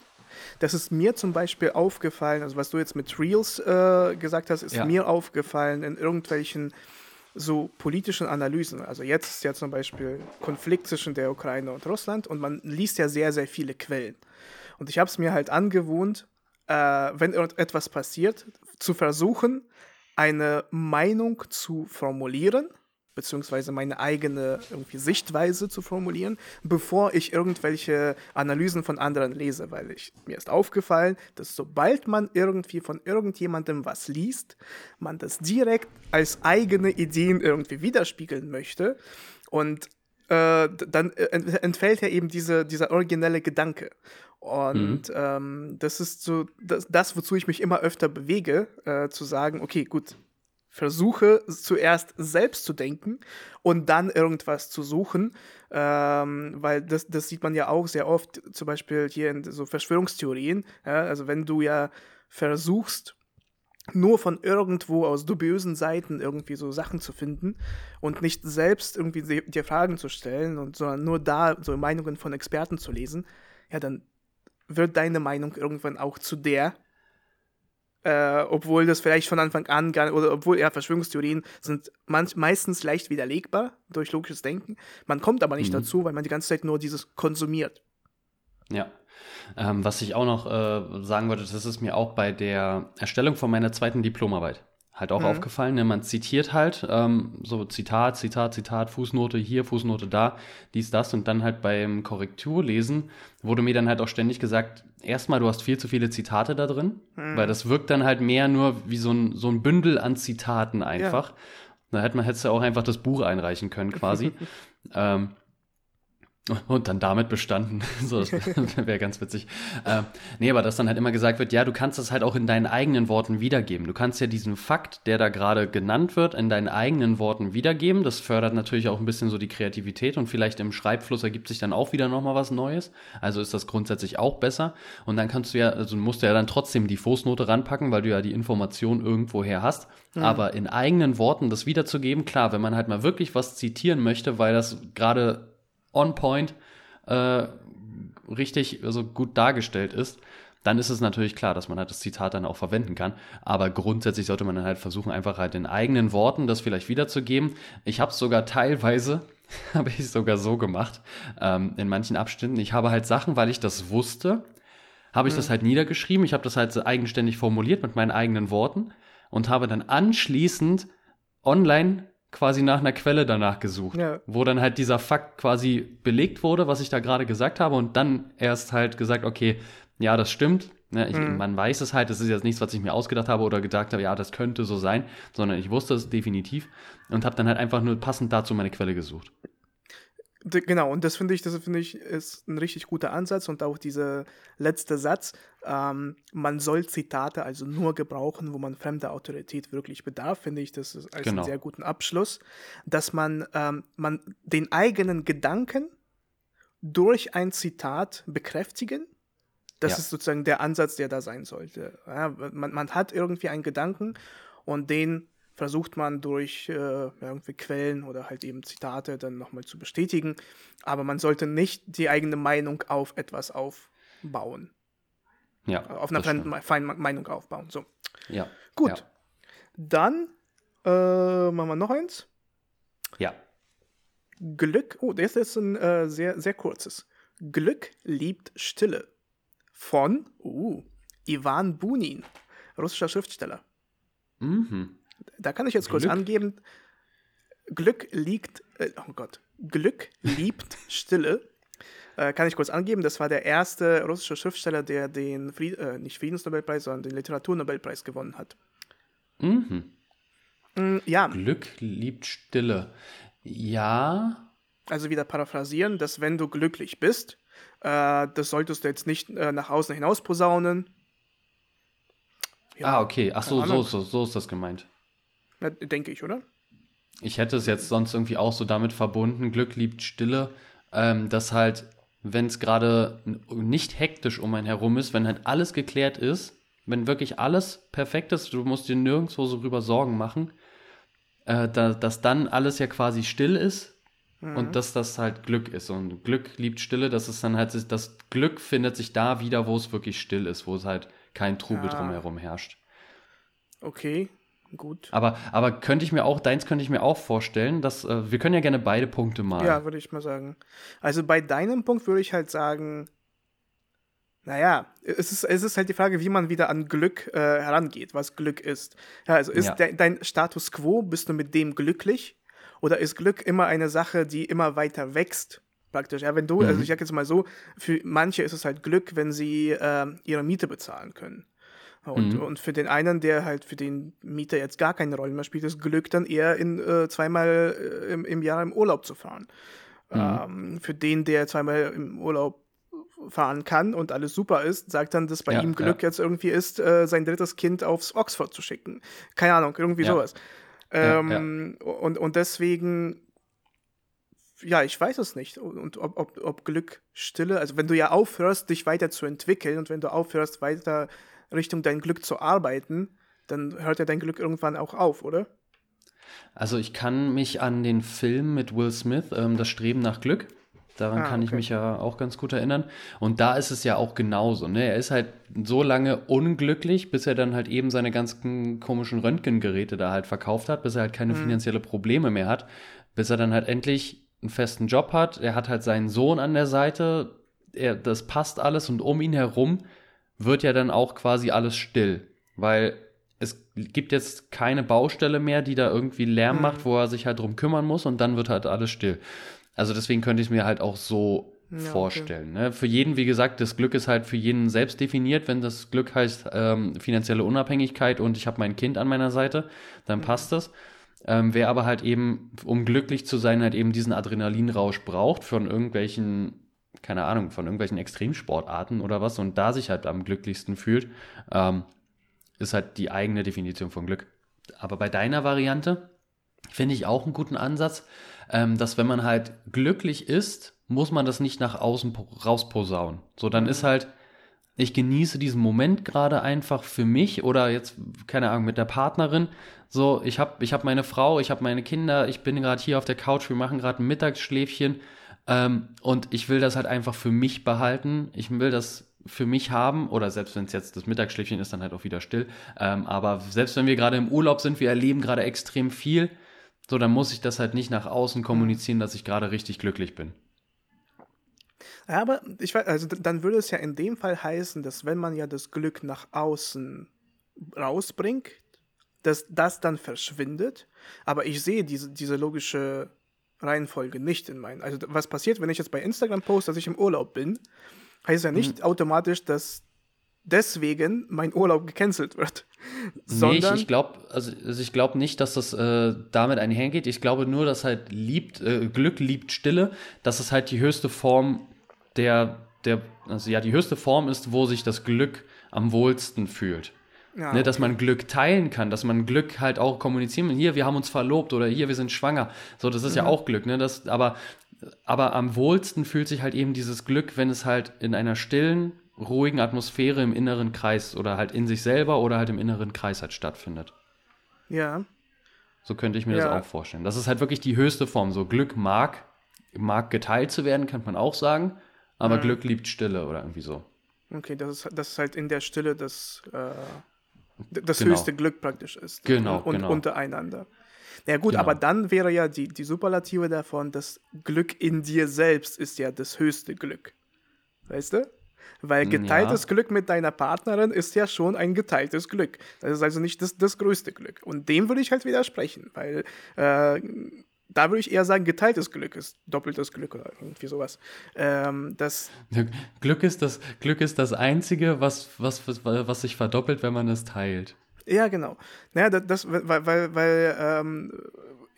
Das ist mir zum Beispiel aufgefallen, also was du jetzt mit Reels äh, gesagt hast, ist ja. mir aufgefallen in irgendwelchen so politischen Analysen. Also jetzt ist ja zum Beispiel Konflikt zwischen der Ukraine und Russland und man liest ja sehr, sehr viele Quellen. Und ich habe es mir halt angewohnt, äh, wenn etwas passiert, zu versuchen, eine Meinung zu formulieren beziehungsweise meine eigene irgendwie Sichtweise zu formulieren, bevor ich irgendwelche Analysen von anderen lese, weil ich, mir ist aufgefallen, dass sobald man irgendwie von irgendjemandem was liest, man das direkt als eigene Ideen irgendwie widerspiegeln möchte und äh, dann äh, entfällt ja eben diese, dieser originelle Gedanke. Und mhm. ähm, das ist so das, das, wozu ich mich immer öfter bewege, äh, zu sagen, okay, gut, versuche zuerst selbst zu denken und dann irgendwas zu suchen, ähm, weil das, das sieht man ja auch sehr oft, zum Beispiel hier in so Verschwörungstheorien. Ja? Also wenn du ja versuchst, nur von irgendwo aus dubiösen Seiten irgendwie so Sachen zu finden und nicht selbst irgendwie dir Fragen zu stellen und sondern nur da so Meinungen von Experten zu lesen, ja, dann wird deine Meinung irgendwann auch zu der, äh, obwohl das vielleicht von Anfang an gar oder obwohl ja Verschwörungstheorien sind manch, meistens leicht widerlegbar durch logisches Denken. Man kommt aber nicht mhm. dazu, weil man die ganze Zeit nur dieses konsumiert. Ja. Ähm, was ich auch noch äh, sagen wollte, das ist mir auch bei der Erstellung von meiner zweiten Diplomarbeit halt auch mhm. aufgefallen. Ne? Man zitiert halt ähm, so Zitat, Zitat, Zitat, Fußnote hier, Fußnote da, dies, das und dann halt beim Korrekturlesen wurde mir dann halt auch ständig gesagt, erstmal, du hast viel zu viele Zitate da drin, mhm. weil das wirkt dann halt mehr nur wie so ein, so ein Bündel an Zitaten einfach. Ja. Da hätte man hätte auch einfach das Buch einreichen können quasi. ähm, Und dann damit bestanden. so, das wäre ganz witzig. Äh, nee, aber dass dann halt immer gesagt wird, ja, du kannst das halt auch in deinen eigenen Worten wiedergeben. Du kannst ja diesen Fakt, der da gerade genannt wird, in deinen eigenen Worten wiedergeben. Das fördert natürlich auch ein bisschen so die Kreativität und vielleicht im Schreibfluss ergibt sich dann auch wieder nochmal was Neues. Also ist das grundsätzlich auch besser. Und dann kannst du ja, also musst du ja dann trotzdem die Fußnote ranpacken, weil du ja die Information irgendwoher hast. Mhm. Aber in eigenen Worten das wiederzugeben, klar, wenn man halt mal wirklich was zitieren möchte, weil das gerade on point äh, richtig also gut dargestellt ist, dann ist es natürlich klar, dass man halt das Zitat dann auch verwenden kann. Aber grundsätzlich sollte man dann halt versuchen, einfach halt in eigenen Worten das vielleicht wiederzugeben. Ich habe es sogar teilweise, habe ich sogar so gemacht, ähm, in manchen Abständen. Ich habe halt Sachen, weil ich das wusste, habe ich mhm. das halt niedergeschrieben. Ich habe das halt so eigenständig formuliert mit meinen eigenen Worten und habe dann anschließend online quasi nach einer Quelle danach gesucht, ja. wo dann halt dieser Fakt quasi belegt wurde, was ich da gerade gesagt habe und dann erst halt gesagt, okay, ja, das stimmt. Ne, ich, mhm. Man weiß es halt, das ist jetzt nichts, was ich mir ausgedacht habe oder gedacht habe, ja, das könnte so sein, sondern ich wusste es definitiv und habe dann halt einfach nur passend dazu meine Quelle gesucht. Genau, und das finde ich, das finde ich, ist ein richtig guter Ansatz und auch dieser letzte Satz, ähm, man soll Zitate also nur gebrauchen, wo man fremde Autorität wirklich bedarf, finde ich, das ist als genau. einen sehr guten Abschluss, dass man, ähm, man den eigenen Gedanken durch ein Zitat bekräftigen. Das ja. ist sozusagen der Ansatz, der da sein sollte. Ja, man, man hat irgendwie einen Gedanken und den versucht man durch äh, irgendwie Quellen oder halt eben Zitate dann nochmal zu bestätigen. Aber man sollte nicht die eigene Meinung auf etwas aufbauen. Ja. Auf einer feinen Meinung aufbauen. So. Ja. Gut. Ja. Dann äh, machen wir noch eins. Ja. Glück, oh, das ist ein äh, sehr, sehr kurzes. Glück liebt Stille. Von uh, Ivan Bunin, russischer Schriftsteller. Mhm. Da kann ich jetzt kurz Glück. angeben. Glück liegt, äh, oh Gott, Glück liebt Stille. Äh, kann ich kurz angeben, das war der erste russische Schriftsteller, der den Fried, äh, nicht Friedensnobelpreis, sondern den Literaturnobelpreis gewonnen hat. Mhm. Mm, ja. Glück liebt Stille. Ja. Also wieder paraphrasieren, dass wenn du glücklich bist, äh, das solltest du jetzt nicht äh, nach außen hinaus posaunen. Ja, ah, okay. Ach so, so, so, so ist das gemeint. Denke ich, oder? Ich hätte es jetzt sonst irgendwie auch so damit verbunden, Glück liebt Stille, ähm, dass halt, wenn es gerade nicht hektisch um einen herum ist, wenn halt alles geklärt ist, wenn wirklich alles perfekt ist, du musst dir nirgendwo so rüber Sorgen machen, äh, da, dass dann alles ja quasi still ist mhm. und dass das halt Glück ist. Und Glück liebt Stille, das ist dann halt, das Glück findet sich da wieder, wo es wirklich still ist, wo es halt kein Trubel ja. drumherum herrscht. Okay, Gut. Aber, aber könnte ich mir auch, deins könnte ich mir auch vorstellen, dass äh, wir können ja gerne beide Punkte malen. Ja, würde ich mal sagen. Also bei deinem Punkt würde ich halt sagen, naja, es ist, es ist halt die Frage, wie man wieder an Glück äh, herangeht, was Glück ist. Ja, also ist ja. de, dein Status quo, bist du mit dem glücklich? Oder ist Glück immer eine Sache, die immer weiter wächst? Praktisch. Ja, wenn du, also mhm. also ich sag jetzt mal so, für manche ist es halt Glück, wenn sie äh, ihre Miete bezahlen können. Und, mhm. und für den einen, der halt für den Mieter jetzt gar keine Rolle mehr spielt, ist Glück dann eher in äh, zweimal äh, im, im, Jahr im Urlaub zu fahren. Mhm. Ähm, für den, der zweimal im Urlaub fahren kann und alles super ist, sagt dann, dass bei ja, ihm Glück ja. jetzt irgendwie ist, äh, sein drittes Kind aufs Oxford zu schicken. Keine Ahnung, irgendwie ja. sowas. Ähm, und, und deswegen ja, ich weiß es nicht. Und ob, ob, ob Glück Stille, also wenn du ja aufhörst, dich weiterzuentwickeln und wenn du aufhörst, weiter Richtung dein Glück zu arbeiten, dann hört ja dein Glück irgendwann auch auf, oder? Also ich kann mich an den Film mit Will Smith, ähm, Das Streben nach Glück, daran ah, kann ich mich ja auch ganz gut erinnern. Und da ist es ja auch genauso. Ne? Er ist halt so lange unglücklich, bis er dann halt eben seine ganzen komischen Röntgengeräte da halt verkauft hat, bis er halt keine mhm. finanzielle Probleme mehr hat, bis er dann halt endlich einen festen Job hat. Er hat halt seinen Sohn an der Seite. Er, das passt alles und um ihn herum wird ja dann auch quasi alles still, weil es gibt jetzt keine Baustelle mehr, die da irgendwie Lärm mhm. macht, wo er sich halt drum kümmern muss und dann wird halt alles still. Also deswegen könnte ich es mir halt auch so ja, vorstellen. Okay. Ne? Für jeden, wie gesagt, das Glück ist halt für jeden selbst definiert. Wenn das Glück heißt ähm, finanzielle Unabhängigkeit und ich habe mein Kind an meiner Seite, dann mhm. passt das. Ähm, wer aber halt eben, um glücklich zu sein, halt eben diesen Adrenalinrausch braucht von irgendwelchen, keine Ahnung, von irgendwelchen Extremsportarten oder was und da sich halt am glücklichsten fühlt, ähm, ist halt die eigene Definition von Glück. Aber bei deiner Variante finde ich auch einen guten Ansatz, ähm, dass wenn man halt glücklich ist, muss man das nicht nach außen rausposaunen. So, dann ist halt, ich genieße diesen Moment gerade einfach für mich oder jetzt, keine Ahnung, mit der Partnerin. So, ich habe ich hab meine Frau, ich habe meine Kinder, ich bin gerade hier auf der Couch, wir machen gerade ein Mittagsschläfchen ähm, und ich will das halt einfach für mich behalten. Ich will das für mich haben, oder selbst wenn es jetzt das Mittagsschläfchen ist, dann halt auch wieder still. Ähm, aber selbst wenn wir gerade im Urlaub sind, wir erleben gerade extrem viel, so, dann muss ich das halt nicht nach außen kommunizieren, dass ich gerade richtig glücklich bin. Ja, aber ich weiß, also dann würde es ja in dem Fall heißen, dass wenn man ja das Glück nach außen rausbringt, dass das dann verschwindet. Aber ich sehe diese, diese logische Reihenfolge nicht in meinen. Also was passiert, wenn ich jetzt bei Instagram poste, dass ich im Urlaub bin, heißt ja nicht mhm. automatisch, dass deswegen mein Urlaub gecancelt wird. Sondern nee, ich, glaube also, also ich glaube nicht, dass das äh, damit einhergeht. Ich glaube nur, dass halt liebt, äh, Glück liebt Stille, dass es halt die höchste Form der, der, also ja, die höchste Form ist, wo sich das Glück am wohlsten fühlt. Ja, ne, dass man Glück teilen kann, dass man Glück halt auch kommunizieren kann. Hier, wir haben uns verlobt oder hier, wir sind schwanger. So, das ist mhm. ja auch Glück, ne? Das, aber, aber am wohlsten fühlt sich halt eben dieses Glück, wenn es halt in einer stillen, ruhigen Atmosphäre im inneren Kreis oder halt in sich selber oder halt im inneren Kreis halt stattfindet. Ja. So könnte ich mir ja. das auch vorstellen. Das ist halt wirklich die höchste Form. So Glück mag, mag geteilt zu werden, kann man auch sagen, aber mhm. Glück liebt Stille oder irgendwie so. Okay, das ist, das ist halt in der Stille das, äh, das genau. höchste Glück praktisch ist. Genau. Und, genau. untereinander. Ja gut, genau. aber dann wäre ja die, die Superlative davon, das Glück in dir selbst ist ja das höchste Glück. Weißt du? Weil geteiltes ja. Glück mit deiner Partnerin ist ja schon ein geteiltes Glück. Das ist also nicht das, das größte Glück. Und dem würde ich halt widersprechen, weil äh, da würde ich eher sagen, geteiltes Glück ist doppeltes Glück oder irgendwie sowas. Ähm, das Glück, ist das, Glück ist das Einzige, was, was, was, was sich verdoppelt, wenn man es teilt. Ja, genau. Naja, das, weil, weil, weil ähm,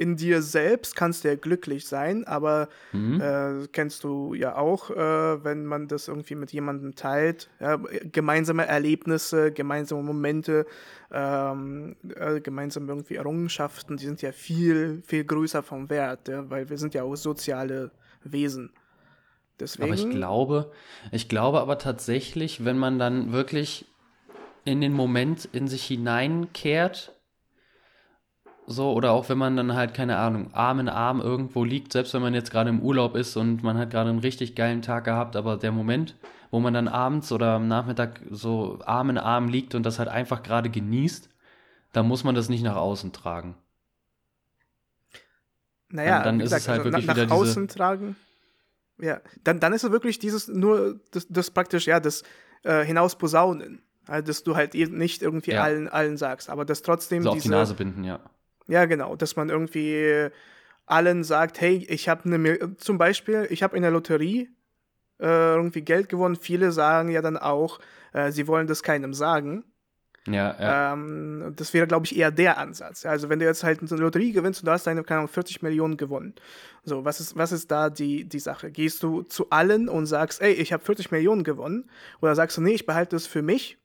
in dir selbst kannst du ja glücklich sein, aber mhm. äh, kennst du ja auch, äh, wenn man das irgendwie mit jemandem teilt, ja, gemeinsame Erlebnisse, gemeinsame Momente, ähm, äh, gemeinsame irgendwie Errungenschaften, die sind ja viel, viel größer vom Wert, ja, weil wir sind ja auch soziale Wesen. Deswegen, aber ich glaube, ich glaube aber tatsächlich, wenn man dann wirklich in den Moment in sich hineinkehrt, so, oder auch wenn man dann halt, keine Ahnung, Arm in Arm irgendwo liegt, selbst wenn man jetzt gerade im Urlaub ist und man hat gerade einen richtig geilen Tag gehabt, aber der Moment, wo man dann abends oder am Nachmittag so Arm in Arm liegt und das halt einfach gerade genießt, da muss man das nicht nach außen tragen. Naja, dann, dann ist gesagt, es halt also wirklich nach, nach außen tragen. Ja, dann, dann ist es wirklich dieses nur das, das praktisch, ja, das äh, hinausposaunen. Also, dass du halt nicht irgendwie ja. allen, allen sagst, aber das trotzdem. So auf die Nase binden, ja. Ja, genau, dass man irgendwie allen sagt, hey, ich habe eine, zum Beispiel, ich habe in der Lotterie äh, irgendwie Geld gewonnen. Viele sagen ja dann auch, äh, sie wollen das keinem sagen. Ja, ja. Ähm, das wäre, glaube ich, eher der Ansatz. Also, wenn du jetzt halt eine Lotterie gewinnst und du hast deine, keine Ahnung, 40 Millionen gewonnen. So, was ist, was ist da die, die Sache? Gehst du zu allen und sagst, ey, ich habe 40 Millionen gewonnen? Oder sagst du, nee, ich behalte das für mich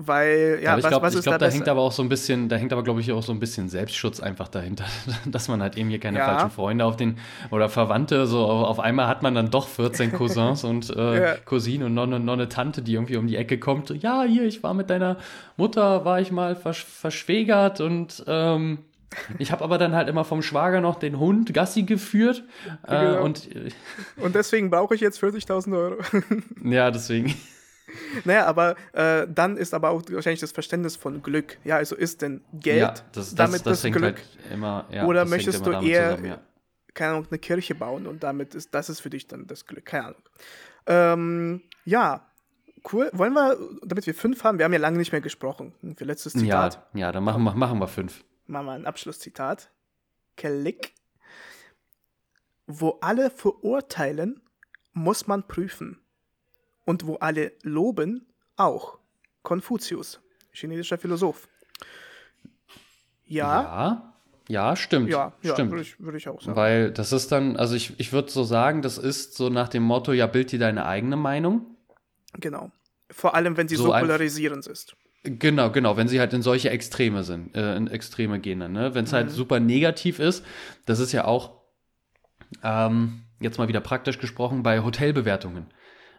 weil, ja, aber ich was, glaub, was ist ich glaub, da, da hängt aber auch so ein bisschen, da hängt aber, glaube ich, auch so ein bisschen Selbstschutz einfach dahinter, dass man halt eben hier keine ja. falschen Freunde auf den, oder Verwandte, so auf einmal hat man dann doch 14 Cousins und äh, ja. Cousinen und noch eine, noch eine Tante, die irgendwie um die Ecke kommt. Ja, hier, ich war mit deiner Mutter, war ich mal versch verschwägert und ähm, ich habe aber dann halt immer vom Schwager noch den Hund Gassi geführt. Äh, genau. und, und deswegen brauche ich jetzt 40.000 Euro. ja, deswegen. Naja, aber äh, dann ist aber auch wahrscheinlich das Verständnis von Glück. Ja, also ist denn Geld ja, das, das, damit das, das Glück? Halt immer, ja, oder möchtest du eher, zusammen, ja. keine Ahnung, eine Kirche bauen und damit ist das ist für dich dann das Glück. Keine Ahnung. Ähm, ja, cool. Wollen wir, damit wir fünf haben, wir haben ja lange nicht mehr gesprochen. Für letztes Zitat. Ja, ja dann machen wir, machen wir fünf. Machen wir ein Abschlusszitat. Klick. Wo alle verurteilen, muss man prüfen und wo alle loben, auch. Konfuzius, chinesischer Philosoph. Ja. Ja, Ja, stimmt. Ja, ja stimmt. würde ich, würd ich auch sagen. Weil das ist dann, also ich, ich würde so sagen, das ist so nach dem Motto, ja, bild dir deine eigene Meinung. Genau. Vor allem, wenn sie so, So polarisierend ist. Genau, genau, wenn sie halt in solche Extreme sind, äh, in Extreme gehen dann, ne? Wenn es halt super negativ ist, das ist ja auch, ähm, jetzt mal wieder praktisch gesprochen, bei Hotelbewertungen.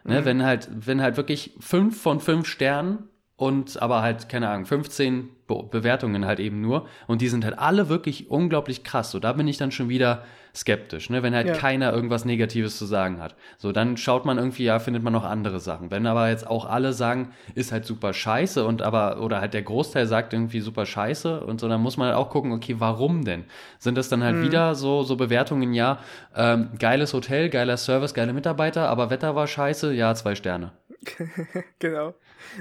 Ne? Wenn halt, wenn halt wirklich fünf von fünf Sternen und aber halt, keine Ahnung, 15 Be Bewertungen halt eben nur und die sind halt alle wirklich unglaublich krass. So, da bin ich dann schon wieder skeptisch, ne? Wenn halt Ja. keiner irgendwas Negatives zu sagen hat. So, dann schaut man irgendwie, ja, findet man noch andere Sachen. Wenn aber jetzt auch alle sagen, ist halt super scheiße und aber, oder halt der Großteil sagt irgendwie super scheiße und so, dann muss man halt auch gucken, okay, warum denn? Sind das dann halt wieder so, so Bewertungen, ja, ähm, geiles Hotel, geiler Service, geile Mitarbeiter, aber Wetter war scheiße, ja, zwei Sterne. Genau.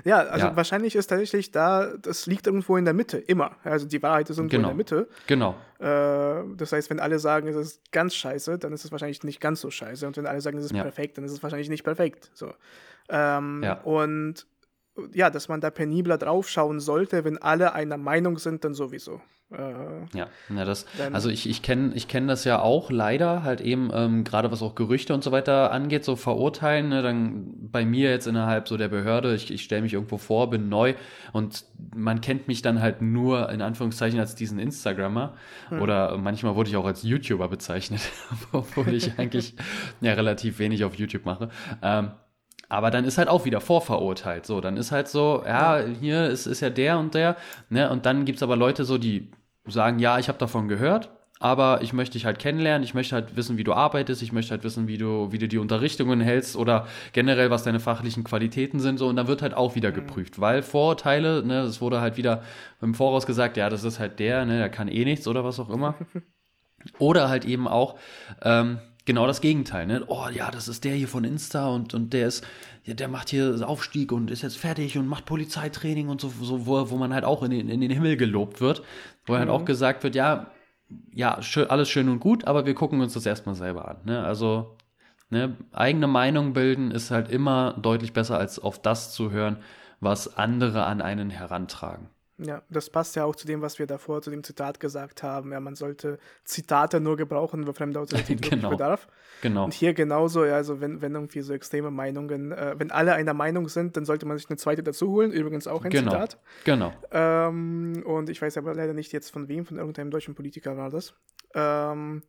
Ja, also Ja. wahrscheinlich ist tatsächlich da, das liegt irgendwo in der Mitte, immer. Also die Wahrheit ist irgendwo Genau. in der Mitte. Genau. Äh, das heißt, wenn alle sagen, es ist ganz scheiße, dann ist es wahrscheinlich nicht ganz so scheiße. Und wenn alle sagen, es ist Ja. perfekt, dann ist es wahrscheinlich nicht perfekt. So. Ähm, Ja. Und ja, dass man da penibler draufschauen sollte, wenn alle einer Meinung sind, dann sowieso. Äh, Ja, na das, also ich, ich kenne ich kenn das ja auch leider, halt eben, ähm, gerade was auch Gerüchte und so weiter angeht, so verurteilen, ne, dann bei mir jetzt innerhalb so der Behörde, ich, ich stelle mich irgendwo vor, bin neu und man kennt mich dann halt nur in Anführungszeichen als diesen Instagrammer oder manchmal wurde ich auch als YouTuber bezeichnet, obwohl ich eigentlich ja relativ wenig auf YouTube mache. Ähm, aber dann ist halt auch wieder vorverurteilt. So, dann ist halt so, ja, hier ist, ist ja der und der, ne? Und dann gibt's aber Leute so, die sagen, ja, ich habe davon gehört, aber ich möchte dich halt kennenlernen, ich möchte halt wissen, wie du arbeitest, ich möchte halt wissen, wie du, wie du die Unterrichtungen hältst oder generell, was deine fachlichen Qualitäten sind, so, und dann wird halt auch wieder geprüft, weil Vorurteile, ne, es wurde halt wieder im Voraus gesagt, ja, das ist halt der, ne, der kann eh nichts oder was auch immer. Oder halt eben auch ähm, genau das Gegenteil. Ne? Oh ja, das ist der hier von Insta und, und der ist, ja, der macht hier Aufstieg und ist jetzt fertig und macht Polizeitraining und so, so wo, wo man halt auch in den, in den Himmel gelobt wird. Wo halt auch gesagt wird, ja, ja, schön, alles schön und gut, aber wir gucken uns das erstmal selber an. Ne? Also ne, eigene Meinung bilden ist halt immer deutlich besser, als auf das zu hören, was andere an einen herantragen. Ja, das passt ja auch zu dem, was wir davor zu dem Zitat gesagt haben. Ja, man sollte Zitate nur gebrauchen, wo fremde Autorität Genau. bedarf. Genau. Und hier genauso, ja, also wenn, wenn irgendwie so extreme Meinungen, äh, wenn alle einer Meinung sind, dann sollte man sich eine zweite dazu holen. Übrigens auch ein Genau. Zitat. Genau. Ähm, und ich weiß aber leider nicht jetzt von wem, von irgendeinem deutschen Politiker war das. Ähm,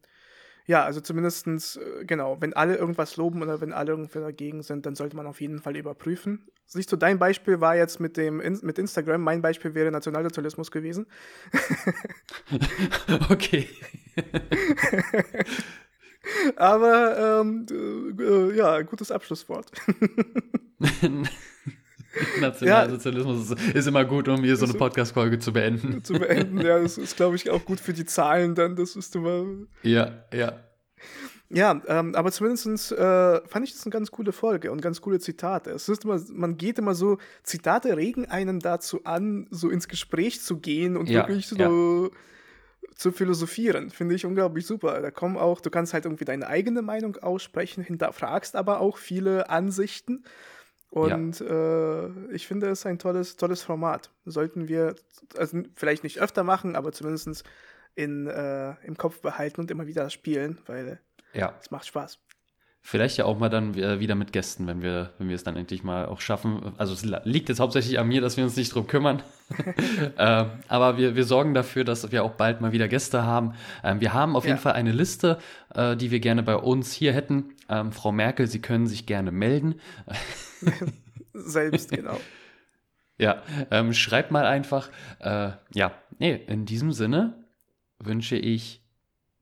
ja, also zumindestens äh, genau, wenn alle irgendwas loben oder wenn alle irgendwie dagegen sind, dann sollte man auf jeden Fall überprüfen. Siehst du, dein Beispiel war jetzt mit dem mit Instagram, mein Beispiel wäre Nationalsozialismus gewesen. Okay. Aber ähm, äh, äh, ja, gutes Abschlusswort. Nationalsozialismus ist, ist immer gut, um hier so eine Podcast-Folge zu beenden. zu beenden. Ja, das ist, glaube ich, auch gut für die Zahlen dann. Das ist immer. Ja, ja. Ja, ähm, aber zumindest äh, fand ich das eine ganz coole Folge und ganz coole Zitate. Es ist immer, man geht immer so, Zitate regen einen dazu an, so ins Gespräch zu gehen und Ja, wirklich so zu philosophieren. Finde ich unglaublich super. Da kommen auch, du kannst halt irgendwie deine eigene Meinung aussprechen, hinterfragst aber auch viele Ansichten. Und äh, ich finde es ein tolles, tolles Format. Sollten wir, also vielleicht nicht öfter machen, aber zumindest in, äh, im Kopf behalten und immer wieder spielen, weil Ja. es macht Spaß. Vielleicht ja auch mal dann äh, wieder mit Gästen, wenn wir, wenn wir es dann endlich mal auch schaffen. Also es liegt jetzt hauptsächlich an mir, dass wir uns nicht drum kümmern. ähm, aber wir, wir sorgen dafür, dass wir auch bald mal wieder Gäste haben. Ähm, wir haben auf jeden Ja. Fall eine Liste, äh, die wir gerne bei uns hier hätten. Ähm, Frau Merkel, Sie können sich gerne melden. Selbst, genau. Ja, ähm, schreibt mal einfach. Äh, ja, nee, in diesem Sinne wünsche ich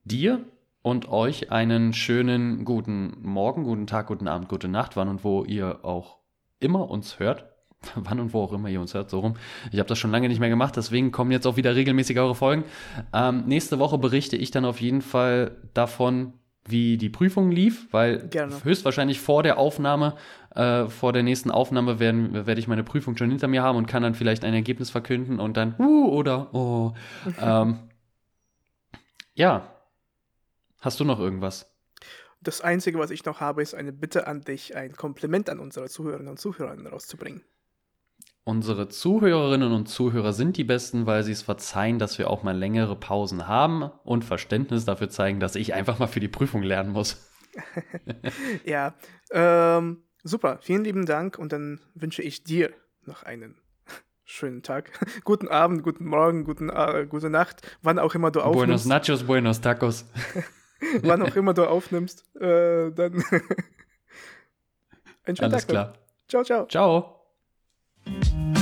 dir und euch einen schönen guten Morgen, guten Tag, guten Abend, gute Nacht, wann und wo ihr auch immer uns hört. Wann und wo auch immer ihr uns hört, so rum. Ich habe das schon lange nicht mehr gemacht, deswegen kommen jetzt auch wieder regelmäßig eure Folgen. Ähm, nächste Woche berichte ich dann auf jeden Fall davon, wie die Prüfung lief, weil Gerne. höchstwahrscheinlich vor der Aufnahme, äh, vor der nächsten Aufnahme werden, werde ich meine Prüfung schon hinter mir haben und kann dann vielleicht ein Ergebnis verkünden und dann, uh, oder, oh. ähm, ja. Hast du noch irgendwas? Das Einzige, was ich noch habe, ist eine Bitte an dich, ein Kompliment an unsere Zuhörerinnen und Zuhörer rauszubringen. Unsere Zuhörerinnen und Zuhörer sind die Besten, weil sie es verzeihen, dass wir auch mal längere Pausen haben und Verständnis dafür zeigen, dass ich einfach mal für die Prüfung lernen muss. ja, ähm, super. Vielen lieben Dank und dann wünsche ich dir noch einen schönen Tag. guten Abend, guten Morgen, guten, äh, gute Nacht, wann auch immer du aufnimmst. Buenos Nachos, Buenos Tacos. wann auch immer du aufnimmst, äh, dann einen schönen Alles Tag. Alles klar. Ciao, ciao. Ciao. Thank you